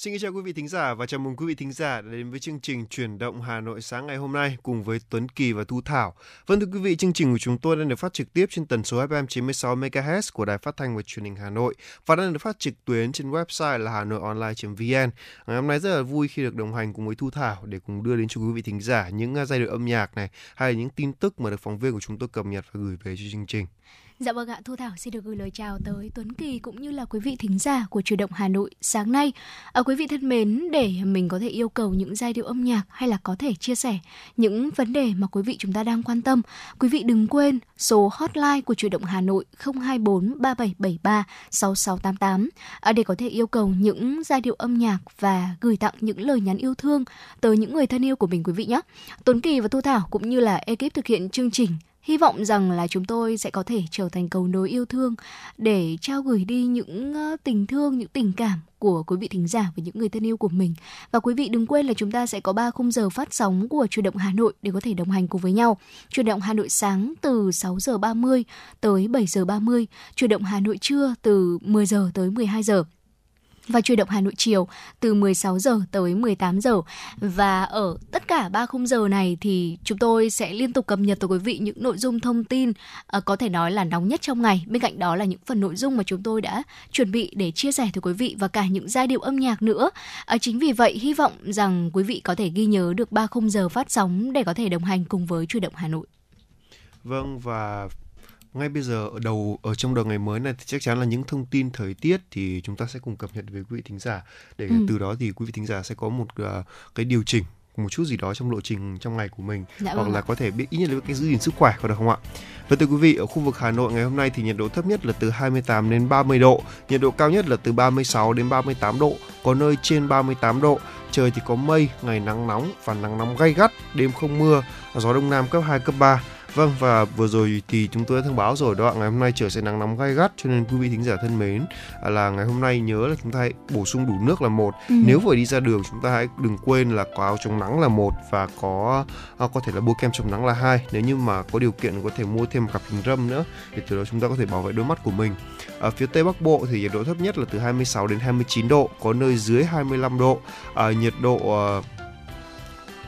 Xin chào quý vị thính giả và chào mừng quý vị thính giả đã đến với chương trình Chuyển động Hà Nội sáng ngày hôm nay cùng với Tuấn Kỳ và Thu Thảo. Vâng thưa quý vị, chương trình của chúng tôi đang được phát trực tiếp trên tần số FM 96 MHz của Đài Phát thanh và Truyền hình Hà Nội và đang được phát trực tuyến trên website là hanoionline.vn. Ngày hôm nay rất là vui khi được đồng hành cùng với Thu Thảo để cùng đưa đến cho quý vị thính giả những à, giai điệu âm nhạc này hay là những tin tức mà được phóng viên của chúng tôi cập nhật và gửi về cho chương trình. Dạ vâng ạ, Thu Thảo xin được gửi lời chào tới Tuấn Kỳ cũng như là quý vị thính giả của Chủ động Hà Nội sáng nay. À, quý vị thân mến, để mình có thể yêu cầu những giai điệu âm nhạc hay là có thể chia sẻ những vấn đề mà quý vị chúng ta đang quan tâm, quý vị đừng quên số hotline của Chủ động Hà Nội 024 3773 6688 à, để có thể yêu cầu những giai điệu âm nhạc và gửi tặng những lời nhắn yêu thương tới những người thân yêu của mình quý vị nhé. Tuấn Kỳ và Thu Thảo cũng như là ekip thực hiện chương trình Hy vọng rằng là chúng tôi sẽ có thể trở thành cầu nối yêu thương để trao gửi đi những ờ, tình thương, những tình cảm của quý vị thính giả và những người thân yêu của mình. Và quý vị đừng quên là chúng ta sẽ có 3 khung giờ phát sóng của Truyền động Hà Nội để có thể đồng hành cùng với nhau. Truyền động Hà Nội sáng từ 6 giờ 30 tới 7 giờ 30, Truyền động Hà Nội trưa từ 10 giờ tới 12 giờ và chuyển động Hà Nội chiều từ 16 giờ tới 18 giờ. Và ở tất cả ba khung giờ này thì chúng tôi sẽ liên tục cập nhật tới quý vị những nội dung thông tin uh, có thể nói là nóng nhất trong ngày. Bên cạnh đó là những phần nội dung mà chúng tôi đã chuẩn bị để chia sẻ tới quý vị và cả những giai điệu âm nhạc nữa. Uh, chính vì vậy hy vọng rằng quý vị có thể ghi nhớ được ba khung giờ phát sóng để có thể đồng hành cùng với chuyển động Hà Nội. Vâng và ngay bây giờ ở đầu ở trong đầu ngày mới này thì chắc chắn là những thông tin thời tiết thì chúng ta sẽ cùng cập nhật với quý vị thính giả để ừ. từ đó thì quý vị thính giả sẽ có một uh, cái điều chỉnh một chút gì đó trong lộ trình trong ngày của mình dạ hoặc vâng là có thể biết ít nhất là cái giữ gìn sức khỏe có được không ạ? Và thưa quý vị, ở khu vực Hà Nội ngày hôm nay thì nhiệt độ thấp nhất là từ 28 đến 30 độ, nhiệt độ cao nhất là từ 36 đến 38 độ, có nơi trên 38 độ. Trời thì có mây, ngày nắng nóng và nắng nóng gay gắt, đêm không mưa, gió đông nam cấp 2 cấp 3 Vâng và vừa rồi thì chúng tôi đã thông báo rồi đó ngày hôm nay trời sẽ nắng nóng gay gắt cho nên quý vị thính giả thân mến à, là ngày hôm nay nhớ là chúng ta hãy bổ sung đủ nước là một. Ừ. Nếu phải đi ra đường chúng ta hãy đừng quên là có áo chống nắng là một và có à, có thể là bôi kem chống nắng là hai. Nếu như mà có điều kiện có thể mua thêm một cặp kính râm nữa để từ đó chúng ta có thể bảo vệ đôi mắt của mình. Ở phía tây bắc bộ thì nhiệt độ thấp nhất là từ 26 đến 29 độ, có nơi dưới 25 độ. À, nhiệt độ uh,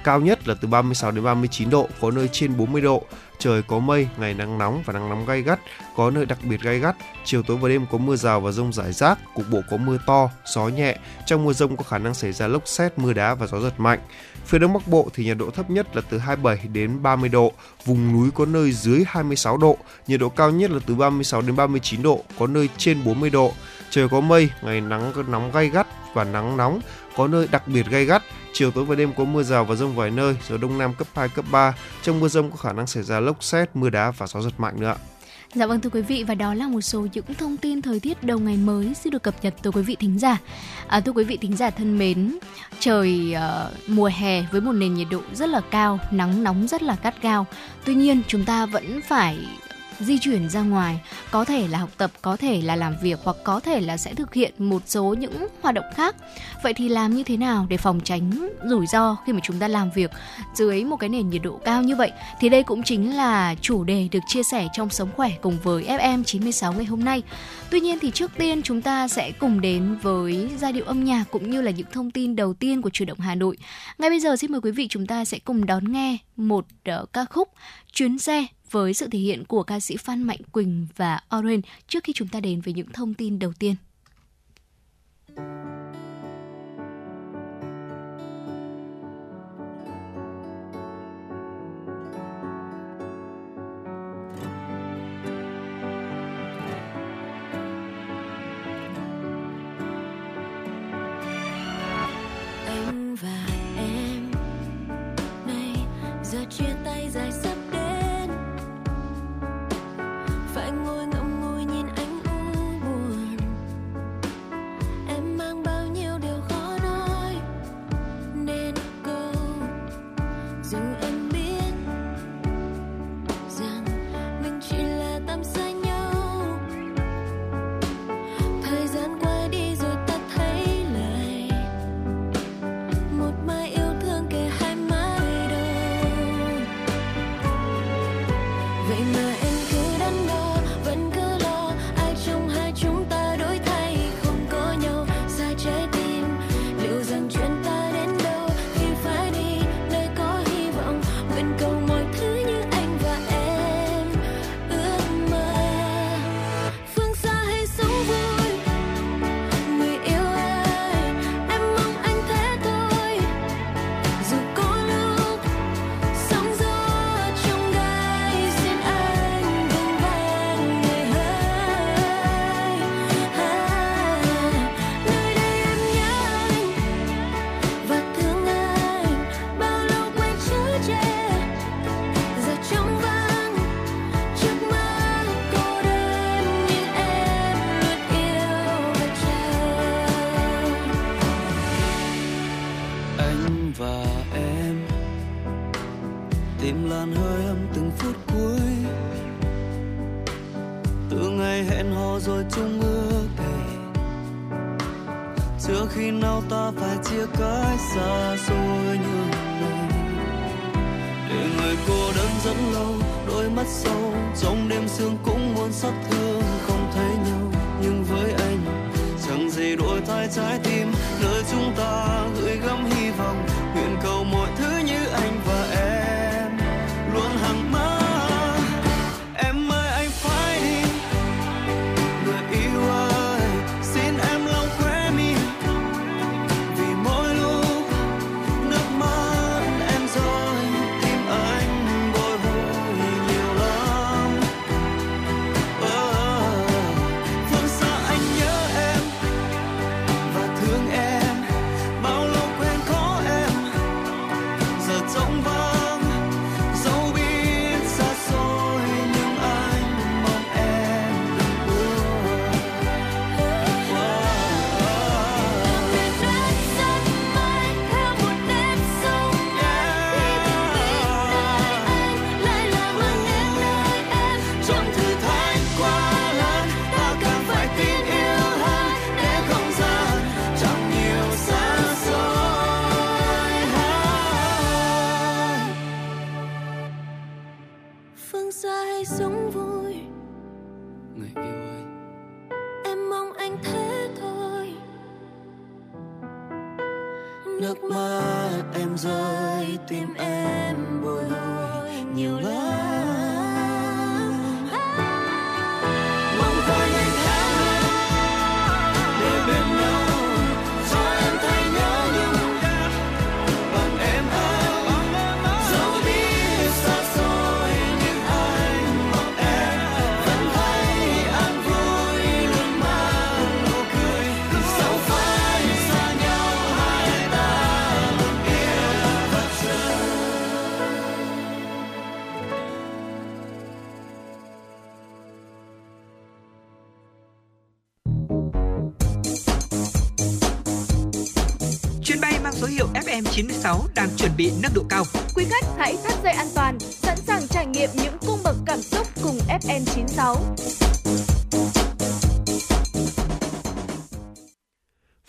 cao nhất là từ 36 đến 39 độ, có nơi trên 40 độ trời có mây, ngày nắng nóng và nắng nóng gay gắt, có nơi đặc biệt gay gắt. Chiều tối và đêm có mưa rào và rông rải rác, cục bộ có mưa to, gió nhẹ. Trong mưa rông có khả năng xảy ra lốc xét, mưa đá và gió giật mạnh. Phía đông bắc bộ thì nhiệt độ thấp nhất là từ 27 đến 30 độ, vùng núi có nơi dưới 26 độ, nhiệt độ cao nhất là từ 36 đến 39 độ, có nơi trên 40 độ. Trời có mây, ngày nắng nóng gay gắt và nắng nóng, có nơi đặc biệt gay gắt. Chiều tối và đêm có mưa rào và rông vài nơi, gió đông nam cấp 2, cấp 3. Trong mưa rông có khả năng xảy ra lốc xét, mưa đá và gió giật mạnh nữa. Dạ vâng thưa quý vị và đó là một số những thông tin thời tiết đầu ngày mới sẽ được cập nhật tới quý vị thính giả. À, thưa quý vị thính giả thân mến, trời uh, mùa hè với một nền nhiệt độ rất là cao, nắng nóng rất là gắt gao. Tuy nhiên chúng ta vẫn phải di chuyển ra ngoài. Có thể là học tập có thể là làm việc hoặc có thể là sẽ thực hiện một số những hoạt động khác. Vậy thì làm như thế nào để phòng tránh rủi ro khi mà chúng ta làm việc dưới một cái nền nhiệt độ cao như vậy? Thì đây cũng chính là chủ đề được chia sẻ trong sống khỏe cùng với FM 96 ngày hôm nay. Tuy nhiên thì trước tiên chúng ta sẽ cùng đến với giai điệu âm nhạc cũng như là những thông tin đầu tiên của chủ động Hà Nội. Ngay bây giờ xin mời quý vị chúng ta sẽ cùng đón nghe một uh, ca khúc chuyến xe với sự thể hiện của ca sĩ Phan Mạnh Quỳnh và Orange trước khi chúng ta đến với những thông tin đầu tiên.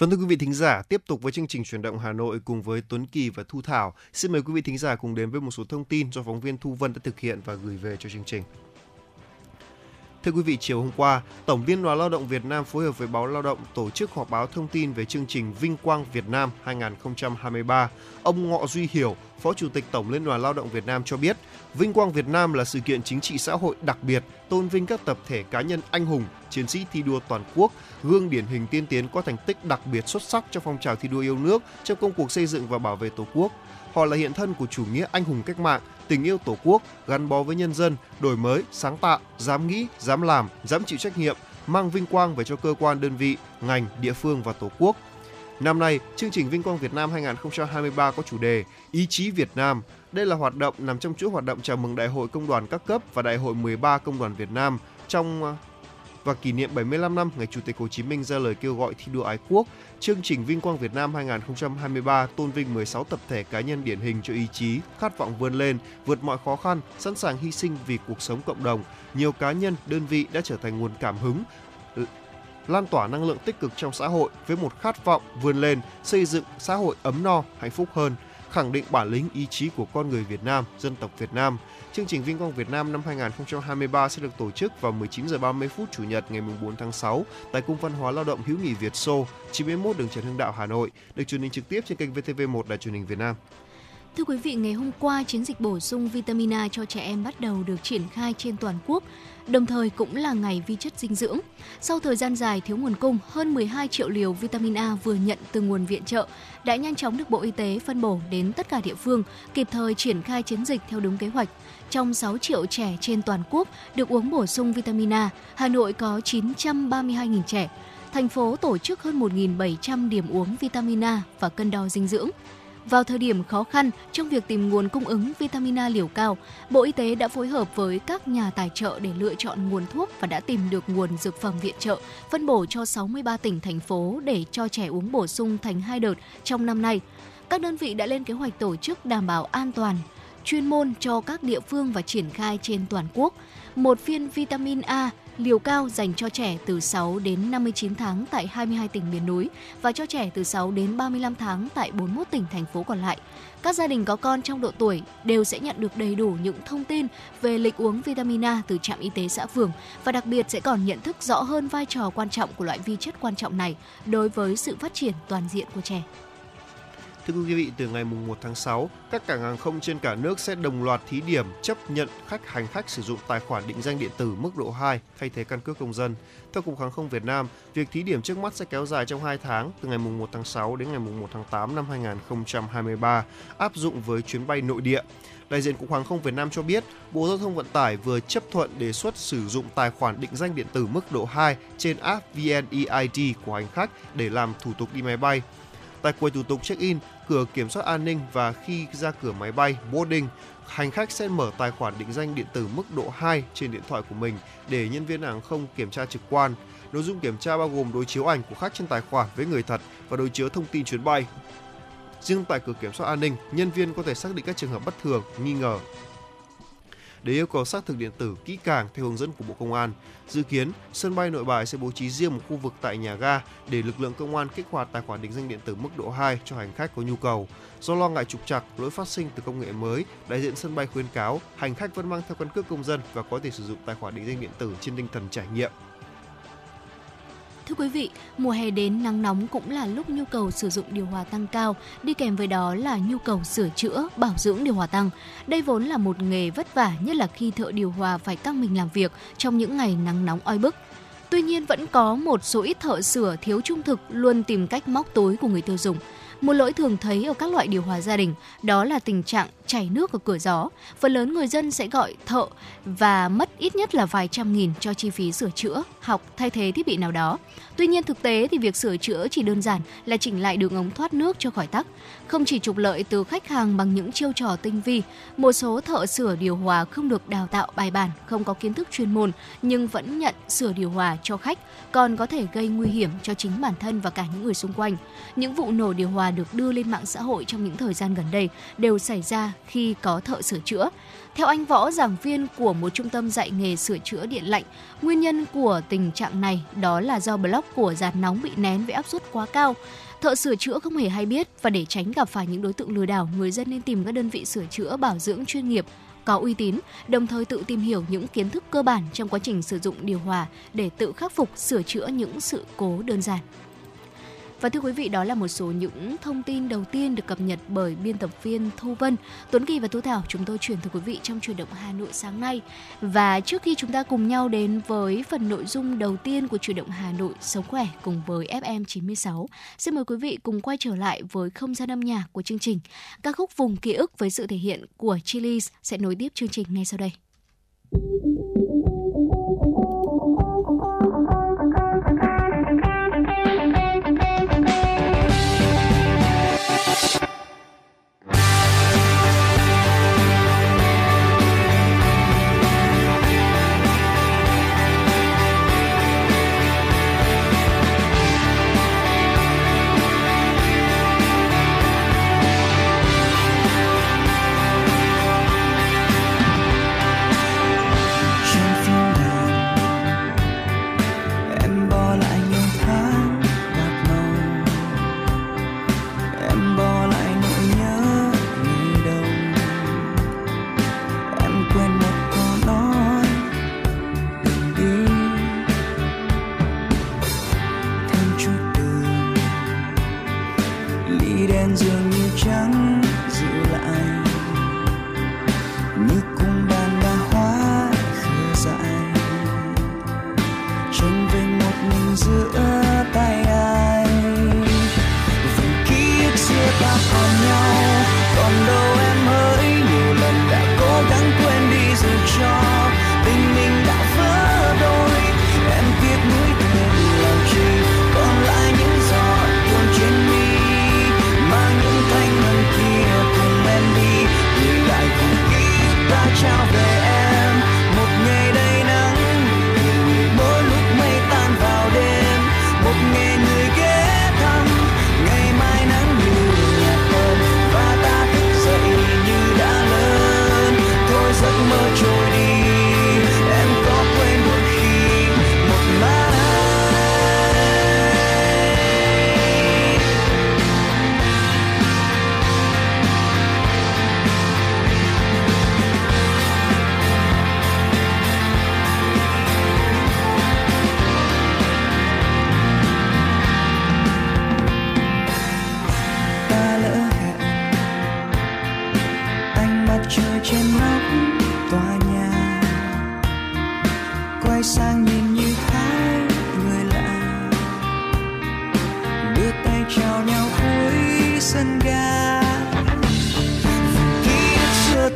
Vâng thưa quý vị thính giả, tiếp tục với chương trình chuyển động Hà Nội cùng với Tuấn Kỳ và Thu Thảo. Xin mời quý vị thính giả cùng đến với một số thông tin do phóng viên Thu Vân đã thực hiện và gửi về cho chương trình. Thưa quý vị, chiều hôm qua, Tổng Liên đoàn Lao động Việt Nam phối hợp với Báo Lao động tổ chức họp báo thông tin về chương trình Vinh Quang Việt Nam 2023. Ông Ngọ Duy Hiểu, Phó Chủ tịch Tổng Liên đoàn Lao động Việt Nam cho biết, Vinh Quang Việt Nam là sự kiện chính trị xã hội đặc biệt, tôn vinh các tập thể cá nhân anh hùng, chiến sĩ thi đua toàn quốc, gương điển hình tiên tiến có thành tích đặc biệt xuất sắc trong phong trào thi đua yêu nước trong công cuộc xây dựng và bảo vệ Tổ quốc. Họ là hiện thân của chủ nghĩa anh hùng cách mạng, tình yêu Tổ quốc, gắn bó với nhân dân, đổi mới, sáng tạo, dám nghĩ, dám làm, dám chịu trách nhiệm, mang vinh quang về cho cơ quan đơn vị, ngành, địa phương và Tổ quốc. Năm nay, chương trình Vinh Quang Việt Nam 2023 có chủ đề Ý chí Việt Nam. Đây là hoạt động nằm trong chuỗi hoạt động chào mừng Đại hội Công đoàn các cấp và Đại hội 13 Công đoàn Việt Nam trong à, và kỷ niệm 75 năm ngày Chủ tịch Hồ Chí Minh ra lời kêu gọi thi đua ái quốc, chương trình Vinh Quang Việt Nam 2023 tôn vinh 16 tập thể cá nhân điển hình cho ý chí, khát vọng vươn lên, vượt mọi khó khăn, sẵn sàng hy sinh vì cuộc sống cộng đồng. Nhiều cá nhân, đơn vị đã trở thành nguồn cảm hứng, lan tỏa năng lượng tích cực trong xã hội với một khát vọng vươn lên, xây dựng xã hội ấm no, hạnh phúc hơn, khẳng định bản lĩnh ý chí của con người Việt Nam, dân tộc Việt Nam. Chương trình Vinh Quang Việt Nam năm 2023 sẽ được tổ chức vào 19 giờ 30 phút Chủ nhật ngày 4 tháng 6 tại Cung văn hóa lao động hữu nghị Việt Xô, 91 đường Trần Hưng Đạo, Hà Nội, được truyền hình trực tiếp trên kênh VTV1 Đài truyền hình Việt Nam. Thưa quý vị, ngày hôm qua, chiến dịch bổ sung vitamin A cho trẻ em bắt đầu được triển khai trên toàn quốc, đồng thời cũng là ngày vi chất dinh dưỡng. Sau thời gian dài thiếu nguồn cung, hơn 12 triệu liều vitamin A vừa nhận từ nguồn viện trợ đã nhanh chóng được Bộ Y tế phân bổ đến tất cả địa phương, kịp thời triển khai chiến dịch theo đúng kế hoạch. Trong 6 triệu trẻ trên toàn quốc được uống bổ sung vitamin A, Hà Nội có 932.000 trẻ. Thành phố tổ chức hơn 1.700 điểm uống vitamin A và cân đo dinh dưỡng. Vào thời điểm khó khăn trong việc tìm nguồn cung ứng vitamin A liều cao, Bộ Y tế đã phối hợp với các nhà tài trợ để lựa chọn nguồn thuốc và đã tìm được nguồn dược phẩm viện trợ, phân bổ cho 63 tỉnh thành phố để cho trẻ uống bổ sung thành hai đợt trong năm nay. Các đơn vị đã lên kế hoạch tổ chức đảm bảo an toàn chuyên môn cho các địa phương và triển khai trên toàn quốc. Một viên vitamin A, liều cao dành cho trẻ từ 6 đến 59 tháng tại 22 tỉnh miền núi và cho trẻ từ 6 đến 35 tháng tại 41 tỉnh, thành phố còn lại. Các gia đình có con trong độ tuổi đều sẽ nhận được đầy đủ những thông tin về lịch uống vitamin A từ trạm y tế xã phường và đặc biệt sẽ còn nhận thức rõ hơn vai trò quan trọng của loại vi chất quan trọng này đối với sự phát triển toàn diện của trẻ. Thưa quý vị, từ ngày 1 tháng 6, các cảng hàng không trên cả nước sẽ đồng loạt thí điểm chấp nhận khách hành khách sử dụng tài khoản định danh điện tử mức độ 2 thay thế căn cước công dân. Theo Cục Hàng không Việt Nam, việc thí điểm trước mắt sẽ kéo dài trong 2 tháng, từ ngày 1 tháng 6 đến ngày 1 tháng 8 năm 2023, áp dụng với chuyến bay nội địa. Đại diện Cục Hàng không Việt Nam cho biết, Bộ Giao thông Vận tải vừa chấp thuận đề xuất sử dụng tài khoản định danh điện tử mức độ 2 trên app VNEID của hành khách để làm thủ tục đi máy bay. Tại quầy thủ tục check-in, cửa kiểm soát an ninh và khi ra cửa máy bay boarding, hành khách sẽ mở tài khoản định danh điện tử mức độ 2 trên điện thoại của mình để nhân viên hàng không kiểm tra trực quan. Nội dung kiểm tra bao gồm đối chiếu ảnh của khách trên tài khoản với người thật và đối chiếu thông tin chuyến bay. Riêng tại cửa kiểm soát an ninh, nhân viên có thể xác định các trường hợp bất thường, nghi ngờ để yêu cầu xác thực điện tử kỹ càng theo hướng dẫn của Bộ Công an. Dự kiến, sân bay Nội Bài sẽ bố trí riêng một khu vực tại nhà ga để lực lượng công an kích hoạt tài khoản định danh điện tử mức độ 2 cho hành khách có nhu cầu. Do lo ngại trục trặc, lỗi phát sinh từ công nghệ mới, đại diện sân bay khuyến cáo hành khách vẫn mang theo căn cước công dân và có thể sử dụng tài khoản định danh điện tử trên tinh thần trải nghiệm. Thưa quý vị, mùa hè đến nắng nóng cũng là lúc nhu cầu sử dụng điều hòa tăng cao, đi kèm với đó là nhu cầu sửa chữa, bảo dưỡng điều hòa tăng. Đây vốn là một nghề vất vả nhất là khi thợ điều hòa phải căng mình làm việc trong những ngày nắng nóng oi bức. Tuy nhiên vẫn có một số ít thợ sửa thiếu trung thực luôn tìm cách móc túi của người tiêu dùng. Một lỗi thường thấy ở các loại điều hòa gia đình đó là tình trạng chảy nước ở cửa gió. Phần lớn người dân sẽ gọi thợ và mất ít nhất là vài trăm nghìn cho chi phí sửa chữa, học thay thế thiết bị nào đó. Tuy nhiên thực tế thì việc sửa chữa chỉ đơn giản là chỉnh lại đường ống thoát nước cho khỏi tắc. Không chỉ trục lợi từ khách hàng bằng những chiêu trò tinh vi, một số thợ sửa điều hòa không được đào tạo bài bản, không có kiến thức chuyên môn nhưng vẫn nhận sửa điều hòa cho khách, còn có thể gây nguy hiểm cho chính bản thân và cả những người xung quanh. Những vụ nổ điều hòa được đưa lên mạng xã hội trong những thời gian gần đây đều xảy ra khi có thợ sửa chữa. Theo anh Võ, giảng viên của một trung tâm dạy nghề sửa chữa điện lạnh, nguyên nhân của tình trạng này đó là do block của giạt nóng bị nén với áp suất quá cao. Thợ sửa chữa không hề hay biết và để tránh gặp phải những đối tượng lừa đảo, người dân nên tìm các đơn vị sửa chữa bảo dưỡng chuyên nghiệp có uy tín, đồng thời tự tìm hiểu những kiến thức cơ bản trong quá trình sử dụng điều hòa để tự khắc phục sửa chữa những sự cố đơn giản. Và thưa quý vị, đó là một số những thông tin đầu tiên được cập nhật bởi biên tập viên Thu Vân. Tuấn Kỳ và Thu Thảo chúng tôi chuyển tới quý vị trong chuyển động Hà Nội sáng nay. Và trước khi chúng ta cùng nhau đến với phần nội dung đầu tiên của chuyển động Hà Nội sống khỏe cùng với FM 96, xin mời quý vị cùng quay trở lại với không gian âm nhạc của chương trình. Ca khúc Vùng Ký ức với sự thể hiện của Chili's sẽ nối tiếp chương trình ngay sau đây.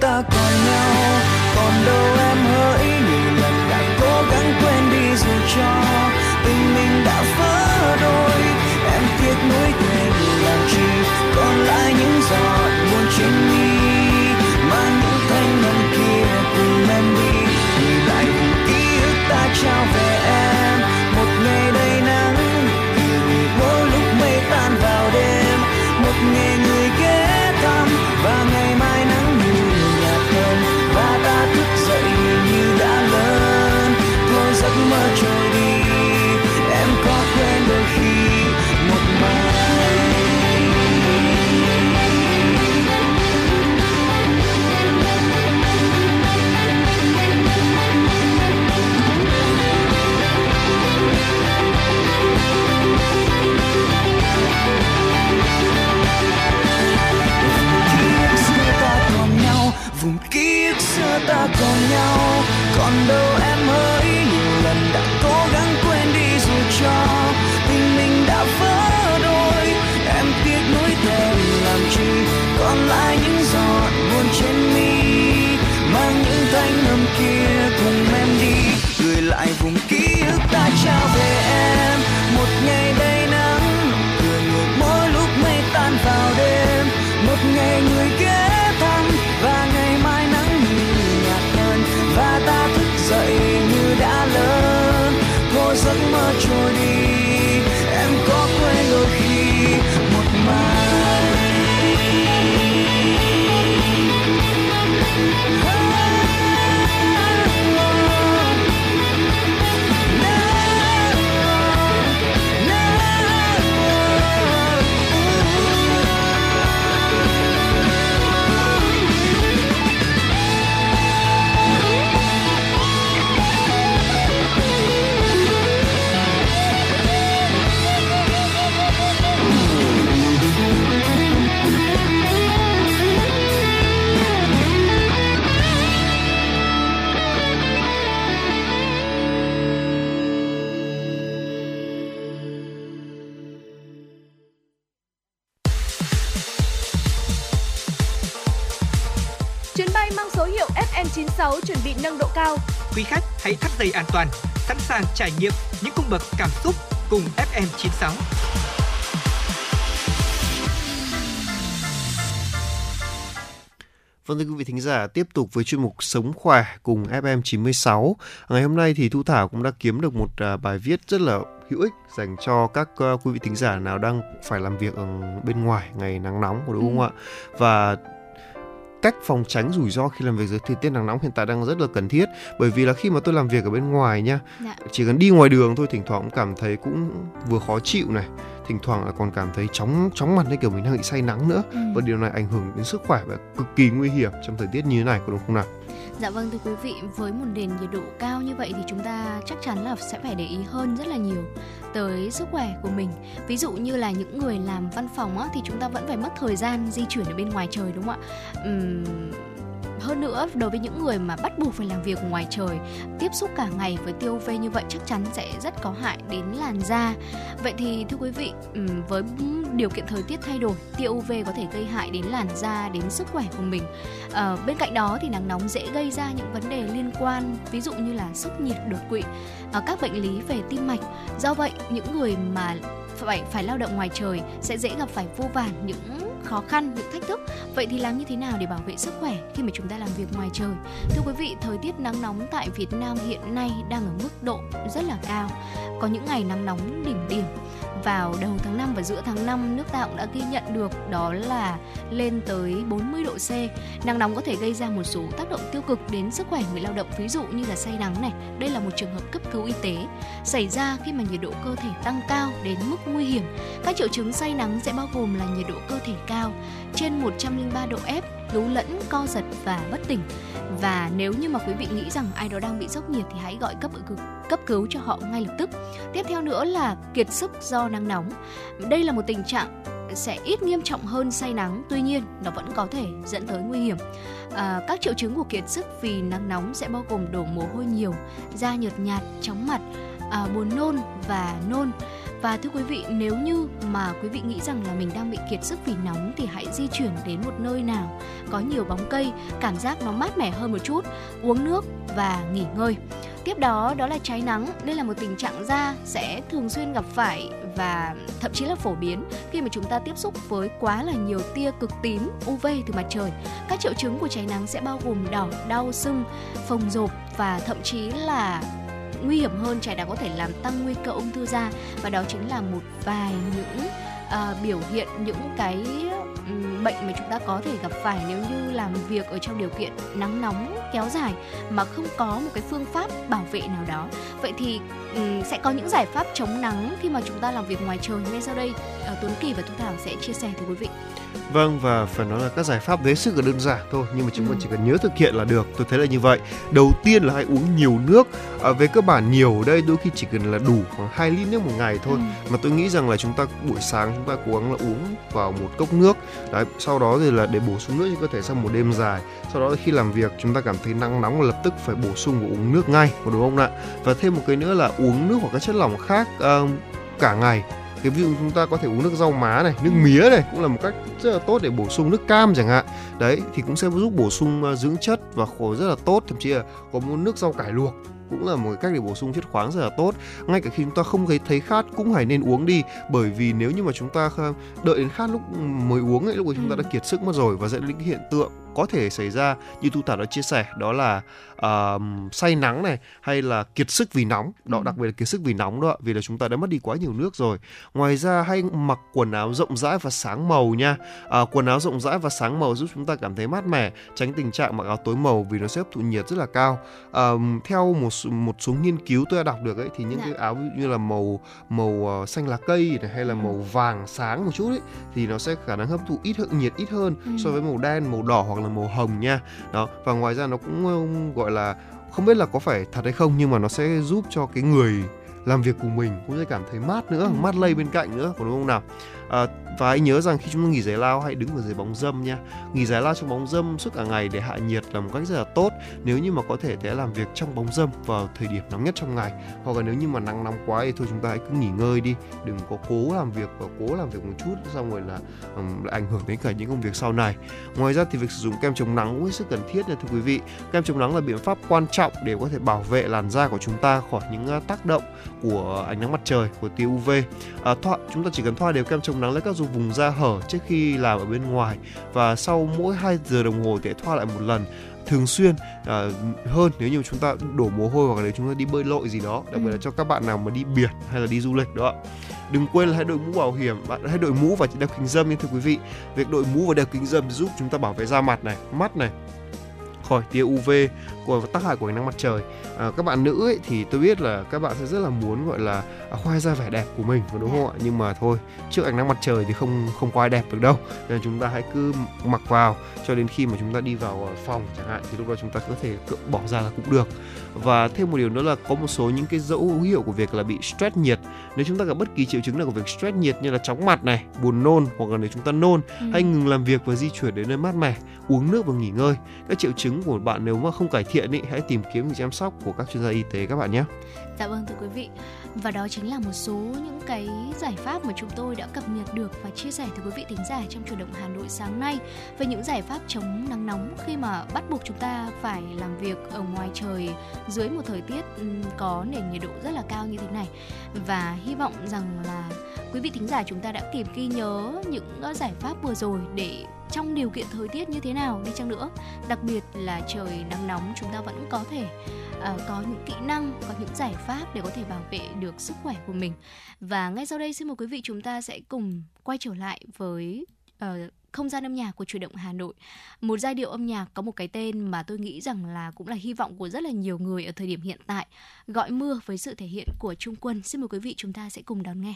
ta còn nhau. Còn đâu em hỡi nhiều lần đã cố gắng quên đi dù cho kia cùng em đi, gửi lại vùng ký ức ta trao về em. Một ngày đầy nắng cười ngược mỗi lúc mây tan vào đêm. Một ngày người ghé thăm, và ngày mai nắng như nhạt hơn và ta thức dậy như đã lớn. Thôi giấc mơ trôi đi dây an toàn, sẵn sàng trải nghiệm những cung bậc cảm xúc cùng FM96. Vâng thưa quý vị thính giả, tiếp tục với chuyên mục Sống khỏe cùng FM96. Ngày hôm nay thì Thu Thảo cũng đã kiếm được một à, bài viết rất là hữu ích dành cho các à, quý vị thính giả nào đang phải làm việc ở bên ngoài ngày nắng nóng đúng không ạ? Và cách phòng tránh rủi ro khi làm việc dưới thời tiết nắng nóng hiện tại đang rất là cần thiết bởi vì là khi mà tôi làm việc ở bên ngoài nha Dạ. chỉ cần đi ngoài đường thôi thỉnh thoảng cũng cảm thấy cũng vừa khó chịu này thỉnh thoảng là còn cảm thấy chóng chóng mặt như kiểu mình đang bị say nắng nữa Ừ. và điều này ảnh hưởng đến sức khỏe và cực kỳ nguy hiểm trong thời tiết như thế này có đúng không nào Dạ vâng thưa quý vị, với một nền nhiệt độ cao như vậy thì chúng ta chắc chắn là sẽ phải để ý hơn rất là nhiều tới sức khỏe của mình. Ví dụ như là những người làm văn phòng á, thì chúng ta vẫn phải mất thời gian di chuyển ở bên ngoài trời đúng không ạ? Uhm, hơn nữa đối với những người mà bắt buộc phải làm việc ngoài trời. Tiếp xúc cả ngày với tiêu UV như vậy chắc chắn sẽ rất có hại đến làn da. Vậy thì thưa quý vị với điều kiện thời tiết thay đổi tia UV có thể gây hại đến làn da đến sức khỏe của mình. À, bên cạnh đó thì nắng nóng dễ gây ra những vấn đề liên quan ví dụ như là sốc nhiệt đột quỵ à, các bệnh lý về tim mạch. Do vậy những người mà phải phải lao động ngoài trời sẽ dễ gặp phải vô vàn những khó khăn, những thách thức. Vậy thì làm như thế nào để bảo vệ sức khỏe khi mà chúng ta làm việc ngoài trời? Thưa quý vị, thời tiết nắng nóng tại Việt Nam hiện nay đang ở mức độ rất là cao. Có những ngày nắng nóng đỉnh điểm vào đầu tháng 5 và giữa tháng 5 nước ta cũng đã ghi nhận được đó là lên tới 40 độ C. Nắng nóng có thể gây ra một số tác động tiêu cực đến sức khỏe người lao động ví dụ như là say nắng này. Đây là một trường hợp cấp cứu y tế xảy ra khi mà nhiệt độ cơ thể tăng cao đến mức nguy hiểm. Các triệu chứng say nắng sẽ bao gồm là nhiệt độ cơ thể cao trên 103 độ F, lú lẫn, co giật và bất tỉnh. Và nếu như mà quý vị nghĩ rằng ai đó đang bị sốc nhiệt thì hãy gọi cấp cấp cứu cho họ ngay lập tức. Tiếp theo nữa là kiệt sức do nắng nóng. Đây là một tình trạng sẽ ít nghiêm trọng hơn say nắng, tuy nhiên nó vẫn có thể dẫn tới nguy hiểm. À, các triệu chứng của kiệt sức vì nắng nóng sẽ bao gồm đổ mồ hôi nhiều, da nhợt nhạt, chóng mặt, à, buồn nôn và nôn. Và thưa quý vị, nếu như mà quý vị nghĩ rằng là mình đang bị kiệt sức vì nóng thì hãy di chuyển đến một nơi nào có nhiều bóng cây, cảm giác nó mát mẻ hơn một chút, uống nước và nghỉ ngơi. Tiếp đó đó là cháy nắng, đây là một tình trạng da sẽ thường xuyên gặp phải và thậm chí là phổ biến khi mà chúng ta tiếp xúc với quá là nhiều tia cực tím UV từ mặt trời. Các triệu chứng của cháy nắng sẽ bao gồm đỏ, đau, sưng, phồng rộp và thậm chí là nguy hiểm hơn, trẻ đã có thể làm tăng nguy cơ ung thư da. Và đó chính là một vài những à, biểu hiện những cái bệnh mà chúng ta có thể gặp phải nếu như làm việc ở trong điều kiện nắng nóng kéo dài mà không có một cái phương pháp bảo vệ nào đó vậy thì ừm, sẽ có những giải pháp chống nắng khi mà chúng ta làm việc ngoài trời ngay sau đây ờ, Tuấn Kỳ và Thu Thảo sẽ chia sẻ tới quý vị Vâng và phải nói là các giải pháp đấy sức là đơn giản thôi nhưng mà chúng ta Ừ. chỉ cần nhớ thực hiện là được. Tôi thấy là như vậy. Đầu tiên là hãy uống nhiều nước. À, về cơ bản nhiều ở đây đôi khi chỉ cần là đủ khoảng 2 lít nước một ngày thôi. Ừ. Mà tôi nghĩ rằng là chúng ta buổi sáng chúng ta cố gắng là uống vào một cốc nước. Đấy, sau đó thì là để bổ sung nước cho cơ thể sau một đêm dài. Sau đó khi làm việc chúng ta cảm thấy nắng nóng là lập tức phải bổ sung và uống nước ngay, đúng không ạ? Và thêm một cái nữa là uống nước hoặc các chất lỏng khác ờ, cả ngày cái ví dụ chúng ta có thể uống nước rau má này nước mía này cũng là một cách rất là tốt để bổ sung nước cam chẳng hạn đấy thì cũng sẽ giúp bổ sung ờ, dưỡng chất và khổ rất là tốt thậm chí là có một nước rau cải luộc cũng là một cách để bổ sung chất khoáng rất là tốt ngay cả khi chúng ta không thấy thấy khát cũng hãy nên uống đi bởi vì nếu như mà chúng ta đợi đến khát lúc mới uống ấy lúc ấy chúng ta Ừ. đã kiệt sức mất rồi và dẫn đến hiện tượng có thể xảy ra như tu thảo đã chia sẻ đó là uh, say nắng này hay là kiệt sức vì nóng đó Ừ. đặc biệt là kiệt sức vì nóng đó vì là chúng ta đã mất đi quá nhiều nước rồi ngoài ra hay mặc quần áo rộng rãi và sáng màu nha à, quần áo rộng rãi và sáng màu giúp chúng ta cảm thấy mát mẻ tránh tình trạng mặc áo tối màu vì nó sẽ hấp thụ nhiệt rất là cao à, theo một một số nghiên cứu tôi đã đọc được ấy thì những Dạ. cái áo như là màu màu ờ, xanh lá cây này hay là Ừ. màu vàng sáng một chút ấy thì nó sẽ khả năng hấp thụ ít hơn nhiệt ít hơn Ừ. so với màu đen màu đỏ hoặc là màu hồng nha đó và ngoài ra nó cũng gọi là không biết là có phải thật hay không nhưng mà nó sẽ giúp cho cái người làm việc cùng mình cũng sẽ cảm thấy mát nữa Ừ. mát lây bên cạnh nữa có đúng không nào à, và hãy nhớ rằng khi chúng ta nghỉ giải lao hãy đứng ở dưới bóng râm nha. Nghỉ giải lao trong bóng râm suốt cả ngày để hạ nhiệt là một cách rất là tốt. Nếu như mà có thể thì hãy làm việc trong bóng râm vào thời điểm nóng nhất trong ngày. Hoặc là nếu như mà nắng nóng quá thì thôi chúng ta hãy cứ nghỉ ngơi đi. Đừng có cố làm việc và cố làm việc một chút xong rồi là um, lại ảnh hưởng đến cả những công việc sau này. Ngoài ra thì việc sử dụng kem chống nắng cũng hết sức cần thiết nha thưa quý vị. Kem chống nắng là biện pháp quan trọng để có thể bảo vệ làn da của chúng ta khỏi những tác động của ánh nắng mặt trời của tia UV à, thoa, chúng ta chỉ cần thoa đều kem chống nắng lên các vùng vùng da hở trước khi làm ở bên ngoài và sau mỗi 2 giờ đồng hồ thì thoa lại một lần. Thường xuyên à, hơn nếu như chúng ta đổ mồ hôi hoặc là nếu chúng ta đi bơi lội gì đó đặc biệt là Ừ. cho các bạn nào mà đi biển hay là đi du lịch đó. Ạ đừng quên là hãy đội mũ bảo hiểm bạn hãy đội mũ và đeo kính dâm nha thưa quý vị. Việc đội mũ và đeo kính dâm giúp chúng ta bảo vệ da mặt này mắt này khỏi tia UV của tác hại của ánh nắng mặt trời. À, các bạn nữ ấy, thì tôi biết là các bạn sẽ rất là muốn gọi là à, khoe ra vẻ đẹp của mình có đúng không ạ? Nhưng mà thôi trước ánh nắng mặt trời thì không không có ai đẹp được đâu. Nên chúng ta hãy cứ mặc vào cho đến khi mà chúng ta đi vào ờ, phòng chẳng hạn thì lúc đó chúng ta có thể bỏ ra là cũng được. Và thêm một điều nữa là có một số những cái dấu hiệu của việc là bị stress nhiệt. Nếu chúng ta gặp bất kỳ triệu chứng nào của việc stress nhiệt như là chóng mặt này buồn nôn hoặc là nếu chúng ta nôn Ừ. hãy ngừng làm việc và di chuyển đến nơi mát mẻ uống nước và nghỉ ngơi. Các triệu chứng của bạn nếu mà không cải thiện ý, hãy tìm kiếm sự chăm sóc của các chuyên gia y tế các bạn nhé. Dạ vâng thưa quý vị. Và đó chính là một số những cái giải pháp mà chúng tôi đã cập nhật được và chia sẻ tới quý vị thính giả trong chủ động Hà Nội sáng nay. Về những giải pháp chống nắng nóng khi mà bắt buộc chúng ta phải làm việc ở ngoài trời dưới một thời tiết ừ, có nền nhiệt độ rất là cao như thế này. Và hy vọng rằng là quý vị thính giả chúng ta đã kịp ghi nhớ những ờ, giải pháp vừa rồi để trong điều kiện thời tiết như thế nào đi chăng nữa. Đặc biệt là trời nắng nóng chúng ta vẫn có thể Ờ, có những kỹ năng có những giải pháp để có thể bảo vệ được sức khỏe của mình. Và ngay sau đây xin mời quý vị chúng ta sẽ cùng quay trở lại với uh, không gian âm nhạc của chủ động Hà Nội. Một giai điệu âm nhạc có một cái tên mà tôi nghĩ rằng là cũng là hy vọng của rất là nhiều người ở thời điểm hiện tại. Gọi mưa với sự thể hiện của Trung Quân. Xin mời quý vị chúng ta sẽ cùng đón nghe.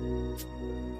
mưa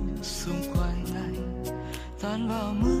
chẳng vào mưa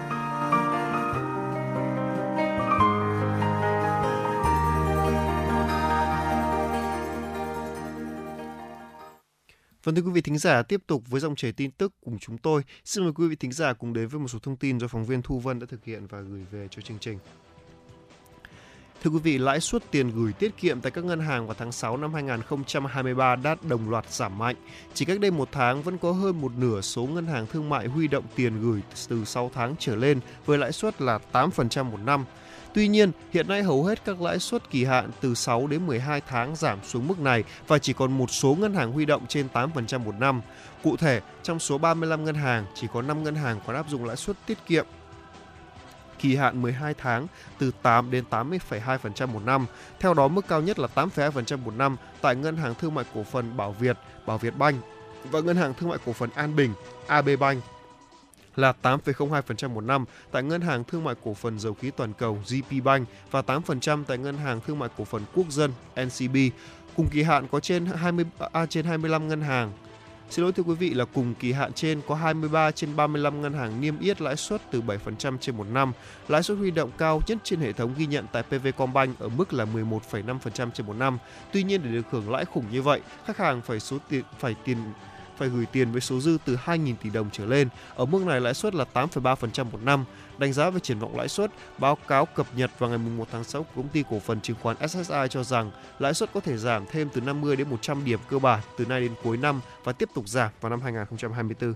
Vâng thưa quý vị thính giả, tiếp tục với dòng chảy tin tức cùng chúng tôi. Xin mời quý vị thính giả cùng đến với một số thông tin do phóng viên Thu Vân đã thực hiện và gửi về cho chương trình. Thưa quý vị, lãi suất tiền gửi tiết kiệm tại các ngân hàng vào tháng 6 năm 2023 đã đồng loạt giảm mạnh. Chỉ cách đây một tháng vẫn có hơn một nửa số ngân hàng thương mại huy động tiền gửi từ 6 tháng trở lên với lãi suất là 8% một năm. Tuy nhiên, hiện nay hầu hết các lãi suất kỳ hạn từ 6 đến 12 tháng giảm xuống mức này và chỉ còn một số ngân hàng huy động trên 8% một năm. Cụ thể, trong số 35 ngân hàng, chỉ có 5 ngân hàng còn áp dụng lãi suất tiết kiệm kỳ hạn 12 tháng từ 8 đến 80,2% một năm. Theo đó, mức cao nhất là 8,2% một năm tại Ngân hàng Thương mại Cổ phần Bảo Việt, Bảo Việt Banh và Ngân hàng Thương mại Cổ phần An Bình, AB Bank là 8,02% một năm tại Ngân hàng Thương mại Cổ phần Dầu khí Toàn cầu GP Bank và 8% tại Ngân hàng Thương mại Cổ phần Quốc dân NCB. Cùng kỳ hạn có trên 20 à, trên 25 ngân hàng Xin lỗi thưa quý vị là cùng kỳ hạn trên có 23 trên 35 ngân hàng niêm yết lãi suất từ 7% trên một năm. Lãi suất huy động cao nhất trên hệ thống ghi nhận tại PV Combank ở mức là 11,5% trên một năm. Tuy nhiên để được hưởng lãi khủng như vậy, khách hàng phải số tiền phải tiền phải gửi tiền với số dư từ 2.000 tỷ đồng trở lên. Ở mức này lãi suất là 8,3% một năm. Đánh giá về triển vọng lãi suất, báo cáo cập nhật vào ngày 1 tháng 6 của công ty cổ phần chứng khoán SSI cho rằng lãi suất có thể giảm thêm từ 50 đến 100 điểm cơ bản từ nay đến cuối năm và tiếp tục giảm vào năm 2024.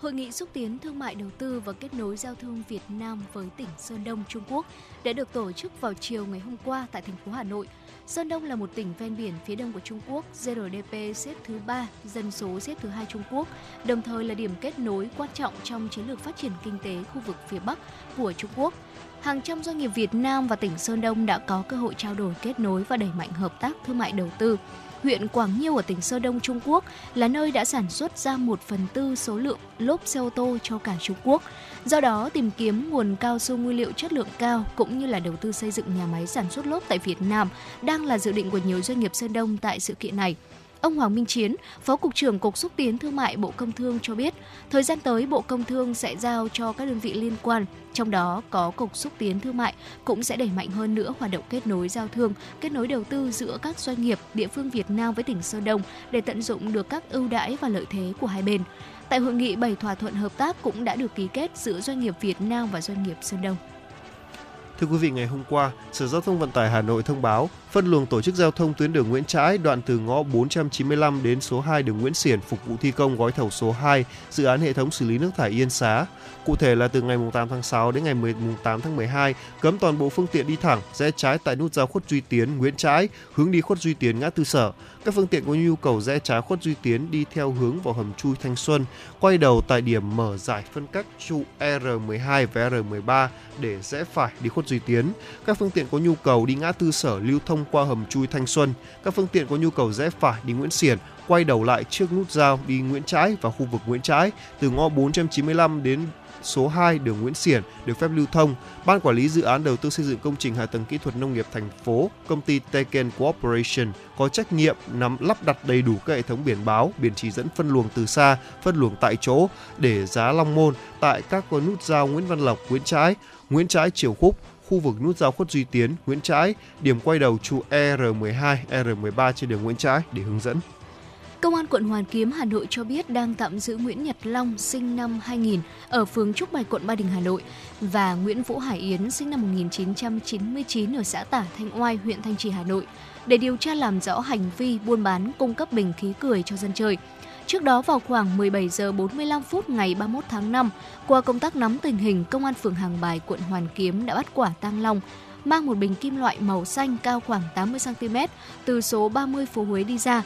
Hội nghị xúc tiến thương mại đầu tư và kết nối giao thương Việt Nam với tỉnh Sơn Đông, Trung Quốc đã được tổ chức vào chiều ngày hôm qua tại thành phố Hà Nội. Sơn Đông là một tỉnh ven biển phía đông của Trung Quốc, GRDP xếp thứ 3, dân số xếp thứ hai Trung Quốc, đồng thời là điểm kết nối quan trọng trong chiến lược phát triển kinh tế khu vực phía Bắc của Trung Quốc. Hàng trăm doanh nghiệp Việt Nam và tỉnh Sơn Đông đã có cơ hội trao đổi kết nối và đẩy mạnh hợp tác thương mại đầu tư. Huyện Quảng Nhiêu ở tỉnh Sơn Đông Trung Quốc là nơi đã sản xuất ra 1 phần tư số lượng lốp xe ô tô cho cả Trung Quốc. Do đó, tìm kiếm nguồn cao su nguyên liệu chất lượng cao cũng như là đầu tư xây dựng nhà máy sản xuất lốp tại Việt Nam đang là dự định của nhiều doanh nghiệp Sơn Đông tại sự kiện này. Ông Hoàng Minh Chiến, Phó Cục trưởng Cục Xúc tiến Thương mại Bộ Công Thương cho biết, thời gian tới Bộ Công Thương sẽ giao cho các đơn vị liên quan, trong đó có Cục Xúc tiến Thương mại, cũng sẽ đẩy mạnh hơn nữa hoạt động kết nối giao thương, kết nối đầu tư giữa các doanh nghiệp địa phương Việt Nam với tỉnh Sơn Đông để tận dụng được các ưu đãi và lợi thế của hai bên. Tại hội nghị, 7 thỏa thuận hợp tác cũng đã được ký kết giữa doanh nghiệp Việt Nam và doanh nghiệp Sơn Đông. Thưa quý vị, ngày hôm qua, Sở Giao thông Vận tải Hà Nội thông báo phân luồng tổ chức giao thông tuyến đường Nguyễn Trãi đoạn từ ngõ 495 đến số 2 đường Nguyễn Xiển phục vụ thi công gói thầu số 2 dự án hệ thống xử lý nước thải Yên Xá. Cụ thể là từ ngày 8 tháng 6 đến ngày 18 tháng 12, cấm toàn bộ phương tiện đi thẳng, rẽ trái tại nút giao khuất Duy Tiến, Nguyễn Trãi, hướng đi khuất Duy Tiến ngã tư sở. Các phương tiện có nhu cầu rẽ trái khuất Duy Tiến đi theo hướng vào hầm chui Thanh Xuân, quay đầu tại điểm mở giải phân cách trụ R12 và R13 để rẽ phải đi khuất Duy Tiến. Các phương tiện có nhu cầu đi ngã tư sở lưu thông qua hầm chui Thanh Xuân. Các phương tiện có nhu cầu rẽ phải đi Nguyễn Xiển, quay đầu lại trước nút giao đi Nguyễn Trãi và khu vực Nguyễn Trãi từ ngõ 495 đến số 2 đường Nguyễn Xiển được phép lưu thông. Ban quản lý dự án đầu tư xây dựng công trình hạ tầng kỹ thuật nông nghiệp thành phố, công ty Teken Corporation có trách nhiệm nắm lắp đặt đầy đủ các hệ thống biển báo, biển chỉ dẫn phân luồng từ xa, phân luồng tại chỗ để giá Long Môn tại các con nút giao Nguyễn Văn Lộc, Nguyễn Trãi, Nguyễn Trãi Triều Khúc, khu vực nút giao Khuất Duy Tiến, Nguyễn Trãi, điểm quay đầu trụ ER12, ER13 trên đường Nguyễn Trãi để hướng dẫn. Công an quận Hoàn Kiếm, Hà Nội cho biết đang tạm giữ Nguyễn Nhật Long, sinh năm 2000, ở phường Trúc Bạch, quận Ba Đình, Hà Nội, và Nguyễn Vũ Hải Yến, sinh năm 1999, ở xã Tả Thanh Oai, huyện Thanh Trì, Hà Nội, để điều tra làm rõ hành vi buôn bán cung cấp bình khí cười cho dân chơi. Trước đó vào khoảng 17 giờ 45 phút ngày 31 tháng 5, qua công tác nắm tình hình, công an phường Hàng Bài, quận Hoàn Kiếm đã bắt quả tang Long mang một bình kim loại màu xanh cao khoảng 80 cm từ số 30 phố Huế đi ra.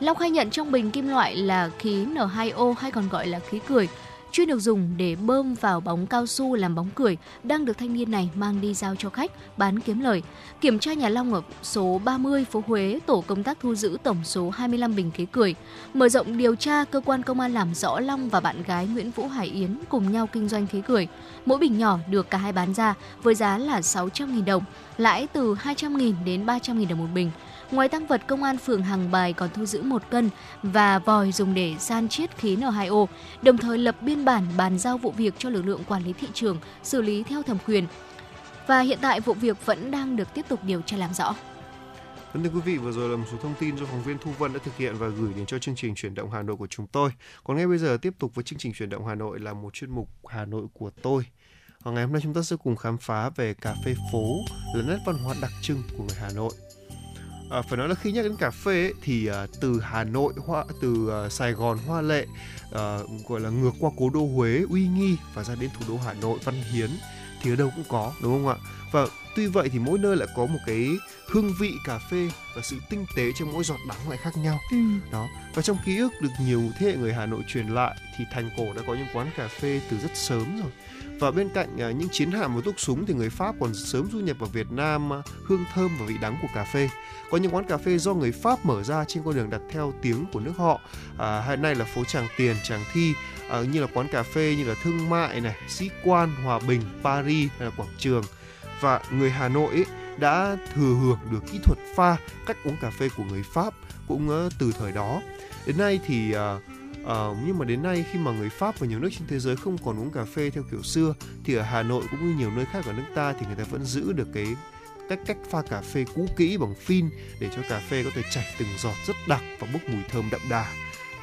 Long khai nhận trong bình kim loại là khí N2O hay còn gọi là khí cười. chuyên được dùng để bơm vào bóng cao su làm bóng cười đang được thanh niên này mang đi giao cho khách bán kiếm lời. Kiểm tra nhà Long ở số 30 phố Huế, tổ công tác thu giữ tổng số 25 bình khí cười. Mở rộng điều tra, cơ quan công an làm rõ Long và bạn gái Nguyễn Vũ Hải Yến cùng nhau kinh doanh khí cười. Mỗi bình nhỏ được cả hai bán ra với giá là 600.000 đồng, lãi từ 200.000 đến 300.000 đồng một bình. Ngoài tăng vật, công an phường Hàng Bài còn thu giữ một cân và vòi dùng để san chiết khí N2O, đồng thời lập biên bản bàn giao vụ việc cho lực lượng quản lý thị trường xử lý theo thẩm quyền. Và hiện tại vụ việc vẫn đang được tiếp tục điều tra làm rõ. Vâng thưa quý vị, vừa rồi là một số thông tin do phóng viên Thu Vân đã thực hiện và gửi đến cho chương trình chuyển động Hà Nội của chúng tôi. Còn ngay bây giờ tiếp tục với chương trình chuyển động Hà Nội là một chuyên mục Hà Nội của tôi. Và ngày hôm nay chúng ta sẽ cùng khám phá về cà phê phố là nét văn hóa đặc trưng của người Hà Nội. À, phải nói là khi nhắc đến cà phê ấy, thì à, từ Hà Nội hoa từ à, Sài Gòn hoa lệ à, gọi là ngược qua cố đô Huế uy nghi và ra đến thủ đô Hà Nội văn hiến thì ở đâu cũng có đúng không ạ? Và tuy vậy thì mỗi nơi lại có một cái hương vị cà phê và sự tinh tế trong mỗi giọt đắng lại khác nhau Ừ. đó và trong ký ức được nhiều thế hệ người Hà Nội truyền lại thì thành cổ đã có những quán cà phê từ rất sớm rồi và bên cạnh à, những chiến hạm và thuốc súng thì người Pháp còn sớm du nhập vào Việt Nam à, hương thơm và vị đắng của cà phê. Có những quán cà phê do người Pháp mở ra trên con đường đặt theo tiếng của nước họ. À, hiện nay là phố Tràng Tiền Tràng Thi à, như là quán cà phê như là Thương Mại này Sĩ Quan Hòa Bình Paris hay là Quảng Trường. Và người Hà Nội ấy, đã thừa hưởng được kỹ thuật pha cách uống cà phê của người Pháp cũng ờ, từ thời đó. Đến nay thì uh, ờ, nhưng mà đến nay khi mà người Pháp và nhiều nước trên thế giới không còn uống cà phê theo kiểu xưa thì ở Hà Nội cũng như nhiều nơi khác ở nước ta thì người ta vẫn giữ được cái cách cách pha cà phê cũ kỹ bằng phin để cho cà phê có thể chảy từng giọt rất đặc và bốc mùi thơm đậm đà.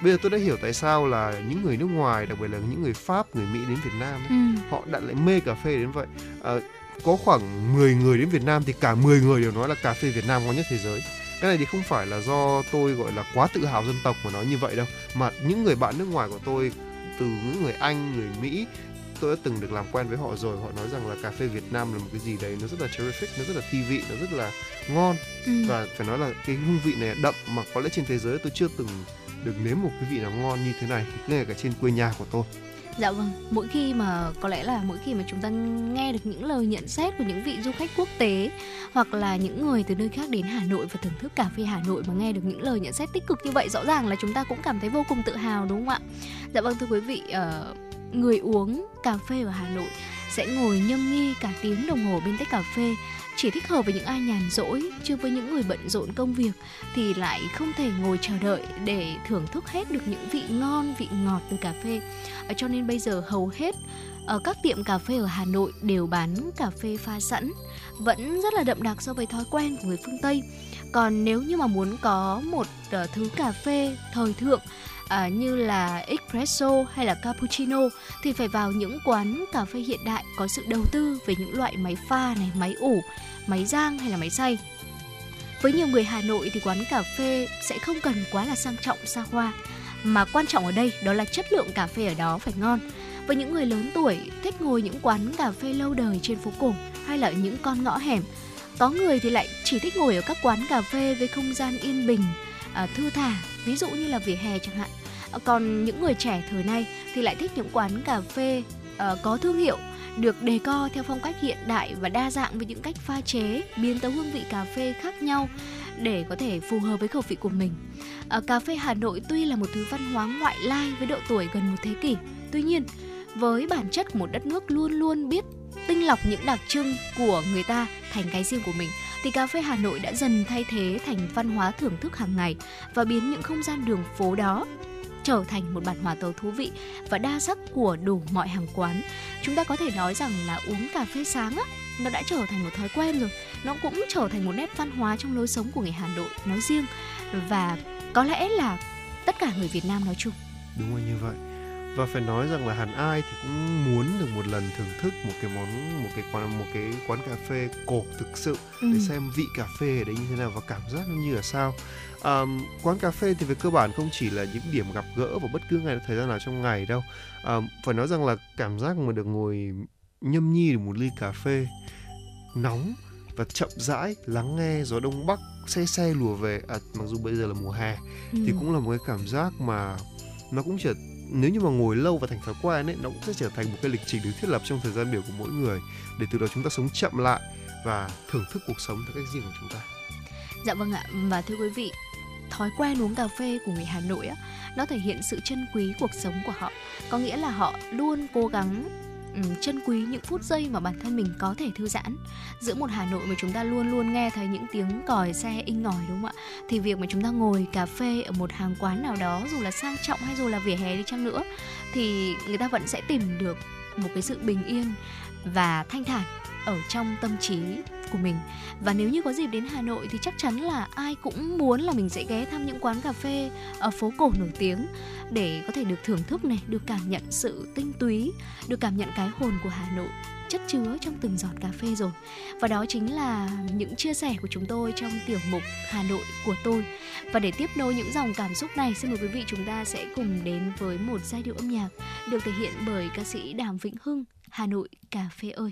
Bây giờ tôi đã hiểu tại sao là những người nước ngoài đặc biệt là những người Pháp người Mỹ đến Việt Nam ấy, Ừ. họ đã lại mê cà phê đến vậy. Ờ, có khoảng 10 người đến Việt Nam thì cả 10 người đều nói là cà phê Việt Nam ngon nhất thế giới cái này thì không phải là do tôi gọi là quá tự hào dân tộc mà nói như vậy đâu. Mà những người bạn nước ngoài của tôi từ những người Anh người Mỹ tôi đã từng được làm quen với họ rồi. Họ nói rằng là cà phê Việt Nam là một cái gì đấy nó rất là terrific nó rất là thi vị nó rất là ngon. Ừ. và phải nói là cái hương vị này đậm mà có lẽ trên thế giới tôi chưa từng được nếm một cái vị nào ngon như thế này ngay cả trên quê nhà của tôi Dạ vâng, mỗi khi mà có lẽ là mỗi khi mà chúng ta nghe được những lời nhận xét của những vị du khách quốc tế hoặc là những người từ nơi khác đến Hà Nội và thưởng thức cà phê Hà Nội mà nghe được những lời nhận xét tích cực như vậy rõ ràng là chúng ta cũng cảm thấy vô cùng tự hào đúng không ạ? Dạ vâng thưa quý vị, ờ, người uống cà phê ở Hà Nội sẽ ngồi nhâm nhi cả tiếng đồng hồ bên tách cà phê chỉ thích hợp với những ai nhàn rỗi chứ với những người bận rộn công việc thì lại không thể ngồi chờ đợi để thưởng thức hết được những vị ngon vị ngọt từ cà phê. Ờ, cho nên bây giờ hầu hết ở các tiệm cà phê ở Hà Nội đều bán cà phê pha sẵn vẫn rất là đậm đặc so với thói quen của người phương Tây. Còn nếu như mà muốn có một uh, thứ cà phê thời thượng à, như là espresso hay là cappuccino thì phải vào những quán cà phê hiện đại có sự đầu tư về những loại máy pha này máy ủ máy rang hay là máy xay. Với nhiều người Hà Nội thì quán cà phê sẽ không cần quá là sang trọng xa hoa. Mà quan trọng ở đây đó là chất lượng cà phê ở đó phải ngon. Với những người lớn tuổi thích ngồi những quán cà phê lâu đời trên phố cổ hay là ở những con ngõ hẻm có người thì lại chỉ thích ngồi ở các quán cà phê với không gian yên bình à, thư thả ví dụ như là vỉa hè chẳng hạn. Ờ, còn những người trẻ thời nay thì lại thích những quán cà phê uh, có thương hiệu được đề co theo phong cách hiện đại và đa dạng với những cách pha chế biến tấu hương vị cà phê khác nhau để có thể phù hợp với khẩu vị của mình. À, cà phê Hà Nội tuy là một thứ văn hóa ngoại lai với độ tuổi gần một thế kỷ tuy nhiên với bản chất của một đất nước luôn luôn biết tinh lọc những đặc trưng của người ta thành cái riêng của mình thì cà phê Hà Nội đã dần thay thế thành văn hóa thưởng thức hàng ngày và biến những không gian đường phố đó trở thành một bản hòa tấu thú vị và đa sắc của đủ mọi hàng quán. Chúng ta có thể nói rằng là uống cà phê sáng á, nó đã trở thành một thói quen rồi. Nó cũng trở thành một nét văn hóa trong lối sống của người Hà Nội nói riêng và có lẽ là tất cả người Việt Nam nói chung. đúng rồi như vậy và phải nói rằng là hẳn ai thì cũng muốn được một lần thưởng thức một cái món một cái quán một cái quán cà phê cổ thực sự Ừ. để xem vị cà phê ở đấy như thế nào và cảm giác nó như là sao Ờm, quán cà phê thì về cơ bản không chỉ là những điểm gặp gỡ vào bất cứ ngày thời gian nào trong ngày đâu Ờm, phải nói rằng là cảm giác mà được ngồi nhâm nhi được một ly cà phê nóng và chậm rãi lắng nghe gió đông bắc xe xe lùa về à, mặc dù bây giờ là mùa hè Ừ. thì cũng là một cái cảm giác mà nó cũng trở nếu như mà ngồi lâu và thành thói quen ấy nó cũng sẽ trở thành một cái lịch trình được thiết lập trong thời gian biểu của mỗi người để từ đó chúng ta sống chậm lại và thưởng thức cuộc sống theo cách riêng của chúng ta Dạ vâng ạ, và thưa quý vị, thói quen uống cà phê của người Hà Nội á, nó thể hiện sự trân quý cuộc sống của họ. Có nghĩa là họ luôn cố gắng Ừ, trân quý những phút giây mà bản thân mình có thể thư giãn. Giữa một Hà Nội mà chúng ta luôn luôn nghe thấy những tiếng còi xe inh ỏi đúng không ạ? Thì việc mà chúng ta ngồi cà phê ở một hàng quán nào đó, dù là sang trọng hay dù là vỉa hè đi chăng nữa, thì người ta vẫn sẽ tìm được một cái sự bình yên và thanh thản ở trong tâm trí của mình và nếu như có dịp đến Hà Nội thì chắc chắn là ai cũng muốn là mình sẽ ghé thăm những quán cà phê ở phố cổ nổi tiếng để có thể được thưởng thức này, được cảm nhận sự tinh túy, được cảm nhận cái hồn của Hà Nội chất chứa trong từng giọt cà phê rồi. Và đó chính là những chia sẻ của chúng tôi trong tiểu mục Hà Nội của tôi. Và để tiếp nối những dòng cảm xúc này, xin mời quý vị chúng ta sẽ cùng đến với một giai điệu âm nhạc được thể hiện bởi ca sĩ Đàm Vĩnh Hưng, Hà Nội cà phê ơi.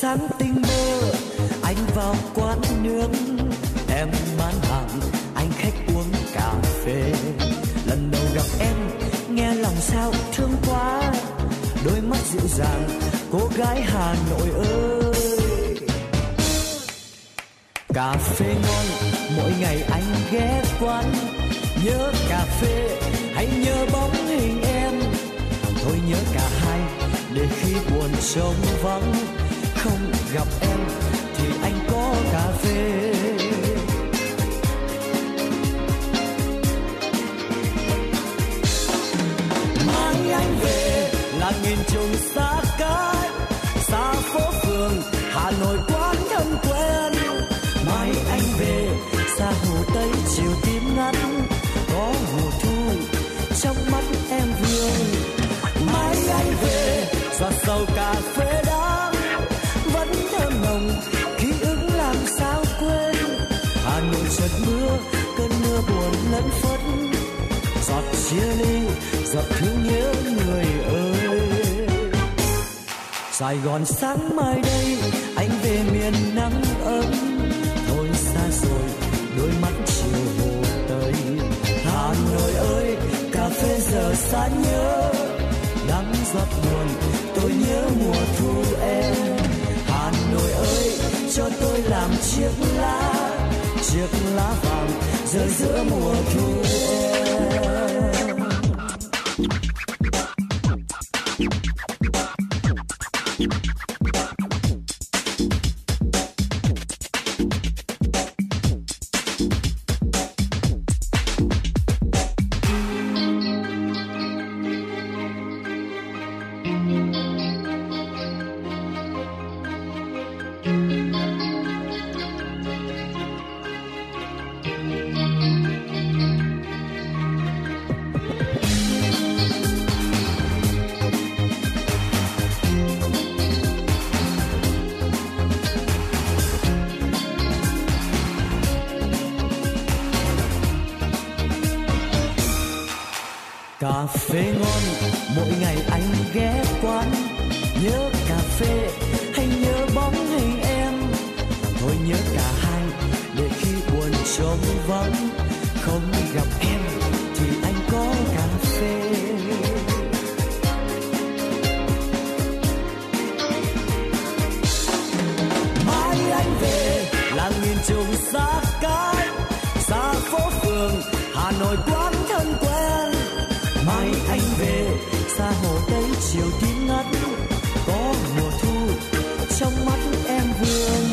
sáng tinh mơ, anh vào quán nướng, em bán hàng, anh khách uống cà phê. Lần đầu gặp em, nghe lòng sao thương quá, đôi mắt dịu dàng, cô gái Hà Nội ơi. Cà phê ngon, mỗi ngày anh ghé quán, nhớ cà phê, hãy nhớ bóng hình em. Thôi nhớ cả hai, để khi buồn trông vắng không gặp em thì anh có cà phê. Giọt thương nhớ người ơi. Sài Gòn sáng mai đây, anh về miền nắng ấm. Thôi xa rồi, đôi mắt chiều hồ tây. Hà Nội ơi, cà phê giờ xa nhớ. Nắng giọt buồn, tôi nhớ mùa thu em. Hà Nội ơi, cho tôi làm chiếc lá. Chiếc lá vàng rơi giữa mùa thu em. Cà phê ngon chiều tím ngắt, có mùa thu, trong mắt em vương.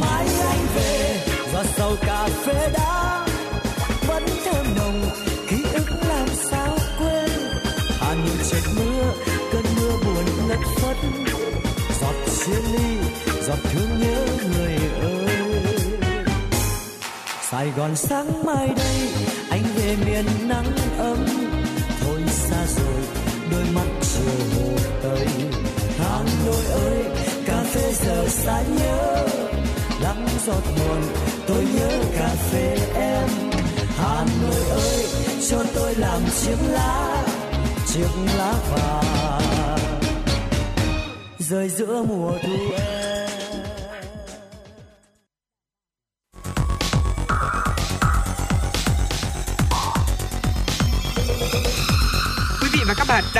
Mai anh về và sau cà phê đá, vẫn thơm nồng ký ức làm sao quên. Hà nội trời mưa, cơn mưa buồn ngất phất, giọt chia ly, giọt thương nhớ người ơi. Sài Gòn sáng mai đây, anh về miền nắng ấm. Thôi xa rồi, đôi mắt chiều hồ tây Hà Nội ơi, cà phê giờ xa nhớ. Lắm giọt buồn, tôi nhớ cà phê em. Hà Nội ơi, cho tôi làm chiếc lá. Chiếc lá vàng. Rơi giữa mùa thu em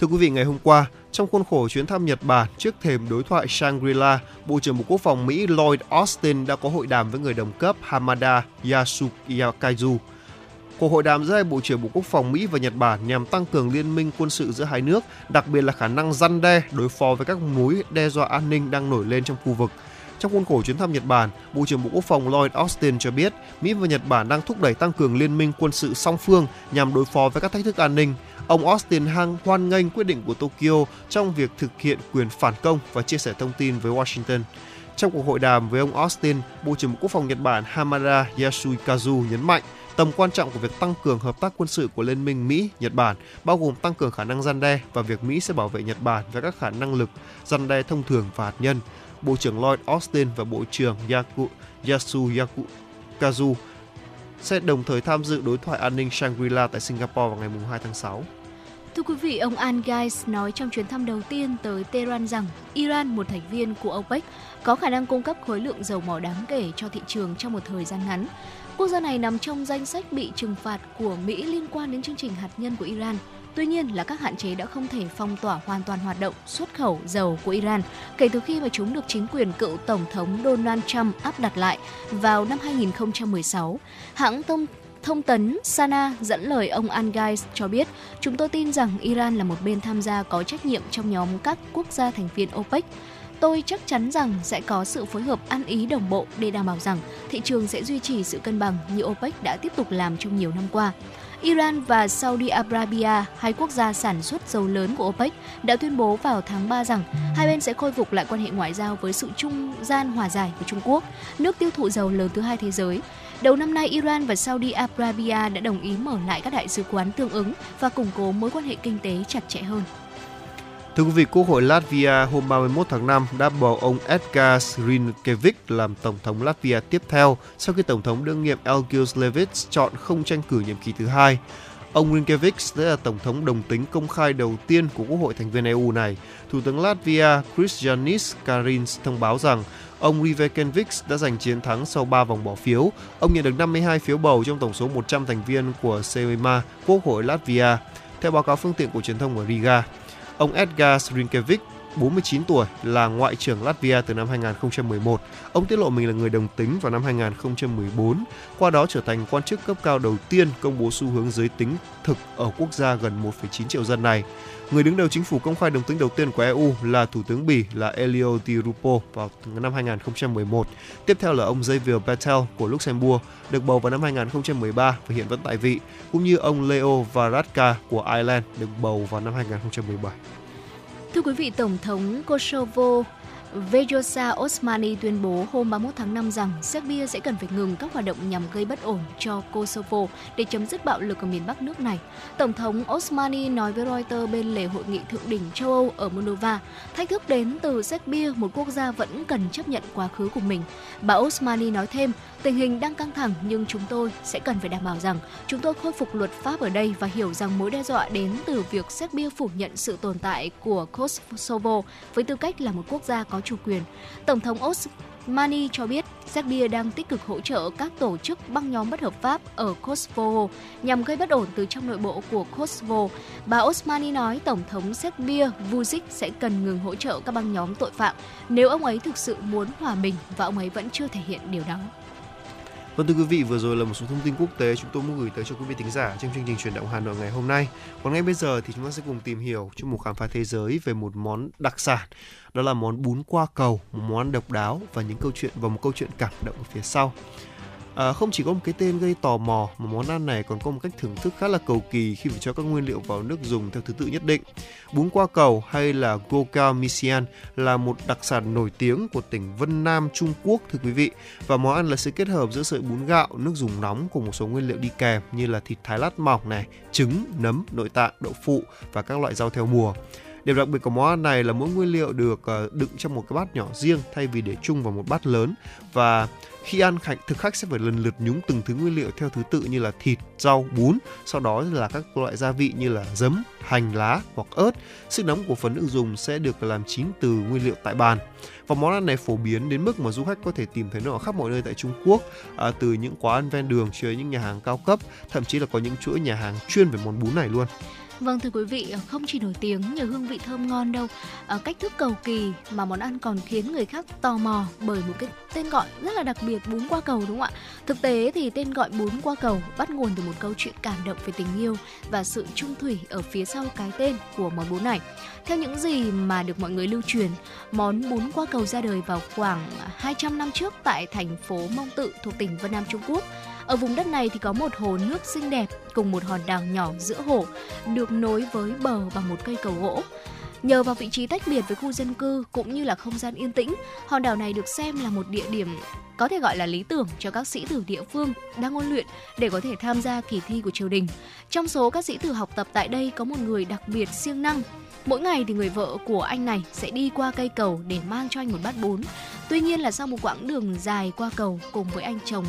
Thưa quý vị, ngày hôm qua, trong khuôn khổ chuyến thăm Nhật Bản trước thềm đối thoại Shangri-La, Bộ trưởng Bộ Quốc phòng Mỹ Lloyd Austin đã có hội đàm với người đồng cấp Hamada Yasukaizu. Cuộc hội đàm giữa hai Bộ trưởng Bộ Quốc phòng Mỹ và Nhật Bản nhằm tăng cường liên minh quân sự giữa hai nước, đặc biệt là khả năng răn đe đối phó với các mối đe dọa an ninh đang nổi lên trong khu vực. Trong khuôn khổ chuyến thăm Nhật Bản, Bộ trưởng Bộ Quốc phòng Lloyd Austin cho biết Mỹ và Nhật Bản đang thúc đẩy tăng cường liên minh quân sự song phương nhằm đối phó với các thách thức an ninh. Ông Austin hăng hoan nghênh quyết định của Tokyo trong việc thực hiện quyền phản công và chia sẻ thông tin với Washington. Trong cuộc hội đàm với ông Austin, Bộ trưởng Bộ Quốc phòng Nhật Bản Hamada Yasukazu nhấn mạnh tầm quan trọng của việc tăng cường hợp tác quân sự của Liên minh Mỹ-Nhật Bản, bao gồm tăng cường khả năng gian đe và việc Mỹ sẽ bảo vệ Nhật Bản với các khả năng lực gian đe thông thường và hạt nhân. Bộ trưởng Lloyd Austin và Bộ trưởng Yaku, Yasu Yakukazu sẽ đồng thời tham dự đối thoại an ninh Shangri-La tại Singapore vào ngày 2 tháng 6. Thưa quý vị, ông Al Gais nói trong chuyến thăm đầu tiên tới Tehran rằng Iran, một thành viên của OPEC, có khả năng cung cấp khối lượng dầu mỏ đáng kể cho thị trường trong một thời gian ngắn. Quốc gia này nằm trong danh sách bị trừng phạt của Mỹ liên quan đến chương trình hạt nhân của Iran. Tuy nhiên là các hạn chế đã không thể phong tỏa hoàn toàn hoạt động xuất khẩu dầu của Iran kể từ khi mà chúng được chính quyền cựu Tổng thống Donald Trump áp đặt lại vào năm 2016. Hãng thông Thông tấn Sana dẫn lời ông Angais cho biết, chúng tôi tin rằng Iran là một bên tham gia có trách nhiệm trong nhóm các quốc gia thành viên OPEC. Tôi chắc chắn rằng sẽ có sự phối hợp ăn ý đồng bộ để đảm bảo rằng thị trường sẽ duy trì sự cân bằng như OPEC đã tiếp tục làm trong nhiều năm qua. Iran và Saudi Arabia, hai quốc gia sản xuất dầu lớn của OPEC, đã tuyên bố vào tháng 3 rằng hai bên sẽ khôi phục lại quan hệ ngoại giao với sự trung gian hòa giải của Trung Quốc, nước tiêu thụ dầu lớn thứ hai thế giới. Đầu năm nay, Iran và Saudi Arabia đã đồng ý mở lại các đại sứ quán tương ứng và củng cố mối quan hệ kinh tế chặt chẽ hơn. Thưa quý vị, Quốc hội Latvia hôm 31 tháng 5 đã bầu ông Edgar Rinkevich làm Tổng thống Latvia tiếp theo sau khi Tổng thống đương nhiệm Elgius Levits chọn không tranh cử nhiệm kỳ thứ hai. Ông Rinkevich sẽ là Tổng thống đồng tính công khai đầu tiên của Quốc hội thành viên EU này. Thủ tướng Latvia Kristianis Karins thông báo rằng ông Rivekenvix đã giành chiến thắng sau 3 vòng bỏ phiếu. Ông nhận được 52 phiếu bầu trong tổng số 100 thành viên của Seima, Quốc hội Latvia, theo báo cáo phương tiện của truyền thông ở Riga. Ông Edgar Rinkevich 49 tuổi, là Ngoại trưởng Latvia từ năm 2011. Ông tiết lộ mình là người đồng tính vào năm 2014, qua đó trở thành quan chức cấp cao đầu tiên công bố xu hướng giới tính thực ở quốc gia gần 1,9 triệu dân này. Người đứng đầu chính phủ công khai đồng tính đầu tiên của EU là Thủ tướng Bỉ là Elio Di Rupo vào năm 2011. Tiếp theo là ông Xavier Bettel của Luxembourg, được bầu vào năm 2013 và hiện vẫn tại vị, cũng như ông Leo Varadkar của Ireland được bầu vào năm 2017. Thưa quý vị, Tổng thống Kosovo Vejosa Osmani tuyên bố hôm 31 tháng 5 rằng Serbia sẽ cần phải ngừng các hoạt động nhằm gây bất ổn cho Kosovo để chấm dứt bạo lực ở miền Bắc nước này. Tổng thống Osmani nói với Reuters bên lề hội nghị thượng đỉnh châu Âu ở Moldova, thách thức đến từ Serbia, một quốc gia vẫn cần chấp nhận quá khứ của mình. Bà Osmani nói thêm, tình hình đang căng thẳng nhưng chúng tôi sẽ cần phải đảm bảo rằng chúng tôi khôi phục luật pháp ở đây và hiểu rằng mối đe dọa đến từ việc Serbia phủ nhận sự tồn tại của Kosovo với tư cách là một quốc gia có chủ quyền. Tổng thống Osmani cho biết Serbia đang tích cực hỗ trợ các tổ chức băng nhóm bất hợp pháp ở Kosovo nhằm gây bất ổn từ trong nội bộ của Kosovo. Bà Osmani nói Tổng thống Serbia Vučić sẽ cần ngừng hỗ trợ các băng nhóm tội phạm nếu ông ấy thực sự muốn hòa bình và ông ấy vẫn chưa thể hiện điều đó. Vâng thưa quý vị, vừa rồi là một số thông tin quốc tế chúng tôi muốn gửi tới cho quý vị thính giả trong chương trình chuyển động Hà Nội ngày hôm nay. Còn ngay bây giờ thì chúng ta sẽ cùng tìm hiểu trong một khám phá thế giới về một món đặc sản. Đó là món bún qua cầu, một món ăn độc đáo và những câu chuyện và một câu chuyện cảm động ở phía sau. À, không chỉ có một cái tên gây tò mò mà món ăn này còn có một cách thưởng thức khá là cầu kỳ khi phải cho các nguyên liệu vào nước dùng theo thứ tự nhất định. Bún qua cầu hay là goka misian là một đặc sản nổi tiếng của tỉnh Vân Nam Trung Quốc thưa quý vị và món ăn là sự kết hợp giữa sợi bún gạo, nước dùng nóng cùng một số nguyên liệu đi kèm như là thịt thái lát mỏng này, trứng, nấm, nội tạng, đậu phụ và các loại rau theo mùa. Điểm đặc biệt của món ăn này là mỗi nguyên liệu được ờ, đựng trong một cái bát nhỏ riêng thay vì để chung vào một bát lớn và khi ăn khách thực khách sẽ phải lần lượt nhúng từng thứ nguyên liệu theo thứ tự như là thịt, rau, bún, sau đó là các loại gia vị như là giấm, hành lá hoặc ớt. Sức nóng của phần nước dùng sẽ được làm chín từ nguyên liệu tại bàn. Và món ăn này phổ biến đến mức mà du khách có thể tìm thấy nó ở khắp mọi nơi tại Trung Quốc, à, từ những quán ăn ven đường cho đến những nhà hàng cao cấp, thậm chí là có những chuỗi nhà hàng chuyên về món bún này luôn. Vâng thưa quý vị, không chỉ nổi tiếng nhờ hương vị thơm ngon đâu, ờ, cách thức cầu kỳ mà món ăn còn khiến người khác tò mò bởi một cái tên gọi rất là đặc biệt bún qua cầu đúng không ạ? Thực tế thì tên gọi bún qua cầu bắt nguồn từ một câu chuyện cảm động về tình yêu và sự trung thủy ở phía sau cái tên của món bún này. Theo những gì mà được mọi người lưu truyền, món bún qua cầu ra đời vào khoảng 200 năm trước tại thành phố Mông Tự thuộc tỉnh Vân Nam Trung Quốc. Ở vùng đất này thì có một hồ nước xinh đẹp cùng một hòn đảo nhỏ giữa hồ được nối với bờ bằng một cây cầu gỗ. Nhờ vào vị trí tách biệt với khu dân cư cũng như là không gian yên tĩnh, hòn đảo này được xem là một địa điểm có thể gọi là lý tưởng cho các sĩ tử địa phương đang ôn luyện để có thể tham gia kỳ thi của triều đình. Trong số các sĩ tử học tập tại đây có một người đặc biệt siêng năng. Mỗi ngày thì người vợ của anh này sẽ đi qua cây cầu để mang cho anh một bát bún. Tuy nhiên là sau một quãng đường dài qua cầu cùng với anh chồng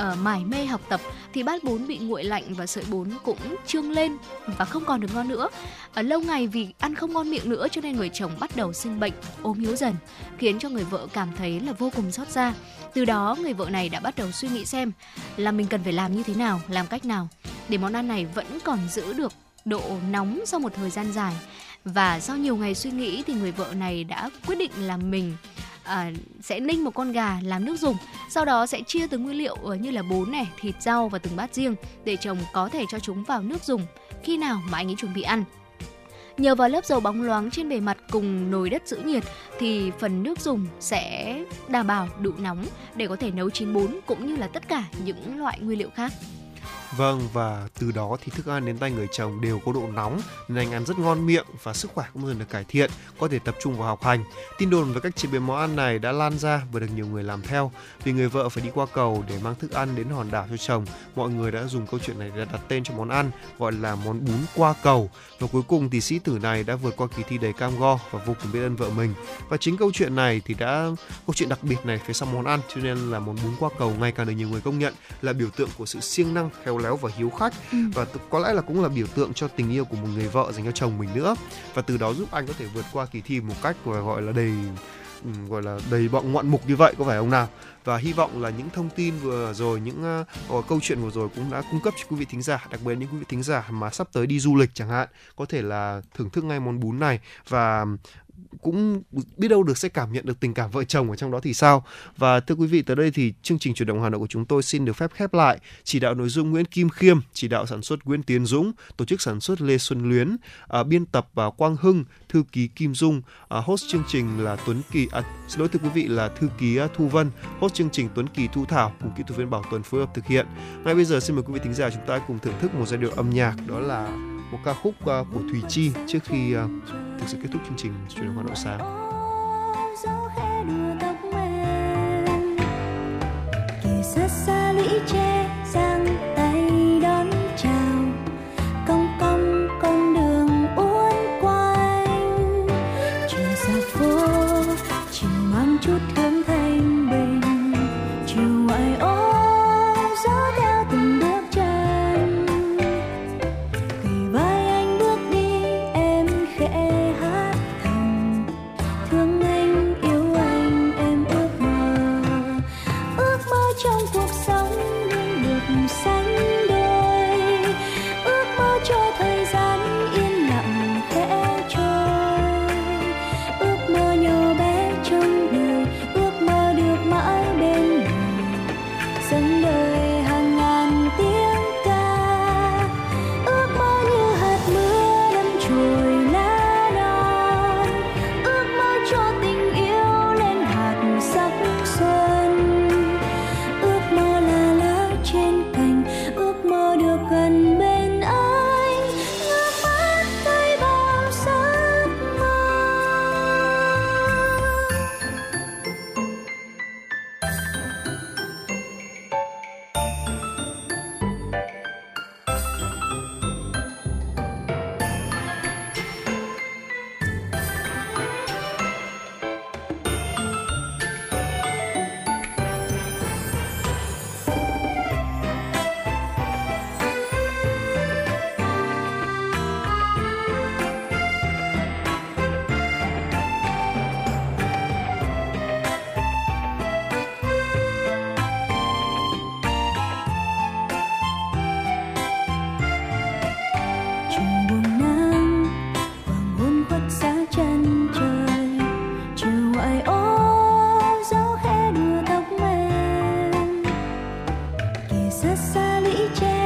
uh, mải mê học tập thì bát bún bị nguội lạnh và sợi bún cũng trương lên và không còn được ngon nữa. Ở lâu ngày vì ăn không ngon miệng nữa cho nên người chồng bắt đầu sinh bệnh, ốm yếu dần, khiến cho người vợ cảm thấy là vô cùng xót xa. Từ đó người vợ này đã bắt đầu suy nghĩ xem là mình cần phải làm như thế nào, làm cách nào để món ăn này vẫn còn giữ được độ nóng sau một thời gian dài. Và sau nhiều ngày suy nghĩ thì người vợ này đã quyết định là mình à, sẽ ninh một con gà làm nước dùng sau đó sẽ chia từng nguyên liệu ờ, như là bún này thịt rau và từng bát riêng để chồng có thể cho chúng vào nước dùng khi nào mà anh ấy chuẩn bị ăn Nhờ vào lớp dầu bóng loáng trên bề mặt cùng nồi đất giữ nhiệt thì phần nước dùng sẽ đảm bảo đủ nóng để có thể nấu chín bún cũng như là tất cả những loại nguyên liệu khác. Vâng và từ đó thì thức ăn đến tay người chồng đều có độ nóng nên anh ăn rất ngon miệng và sức khỏe cũng dần được cải thiện, có thể tập trung vào học hành. Tin đồn về cách chế biến món ăn này đã lan ra và được nhiều người làm theo. Vì người vợ phải đi qua cầu để mang thức ăn đến hòn đảo cho chồng, mọi người đã dùng câu chuyện này để đặt tên cho món ăn gọi là món bún qua cầu. Và cuối cùng thì sĩ tử này đã vượt qua kỳ thi đầy cam go và vô cùng biết ơn vợ mình. Và chính câu chuyện này thì đã câu chuyện đặc biệt này phía sau món ăn cho nên là món bún qua cầu ngày càng được nhiều người công nhận là biểu tượng của sự siêng năng, khéo léo và hiếu khách. Ừ. và t- có lẽ là cũng là biểu tượng cho tình yêu của một người vợ dành cho chồng mình nữa. Và từ đó giúp anh có thể vượt qua kỳ thi một cách gọi là đầy ừ, gọi là đầy bọn ngoạn mục như vậy có phải không nào? Và hy vọng là những thông tin vừa rồi những uh, câu chuyện vừa rồi cũng đã cung cấp cho quý vị thính giả đặc biệt những quý vị thính giả mà sắp tới đi du lịch chẳng hạn có thể là thưởng thức ngay món bún này. Và cũng biết đâu được sẽ cảm nhận được tình cảm vợ chồng ở trong đó thì sao? Và thưa quý vị tới đây thì chương trình chuyển động Hà Nội của chúng tôi xin được phép khép lại. Chỉ đạo nội dung Nguyễn Kim Khiêm chỉ đạo sản xuất Nguyễn Tiến Dũng tổ chức sản xuất Lê Xuân Luyến à, biên tập à, Quang Hưng thư ký Kim Dung à, host chương trình là Tuấn Kỳ à, xin lỗi thưa quý vị là thư ký à, Thu Vân host chương trình Tuấn Kỳ Thu Thảo cùng kỹ thuật viên Bảo Tuấn phối hợp thực hiện. Ngay bây giờ xin mời quý vị thính giả chúng ta cùng thưởng thức một giai điệu âm nhạc đó là một ca khúc ờ, của Thùy Chi trước khi ờ, thực sự kết thúc chương trình chuyển động Hà Nội sáng. Xa lũy tre giang tay đón chào, cong cong con đường uốn quanh. Chiều xa phố chiều mang chút thương 去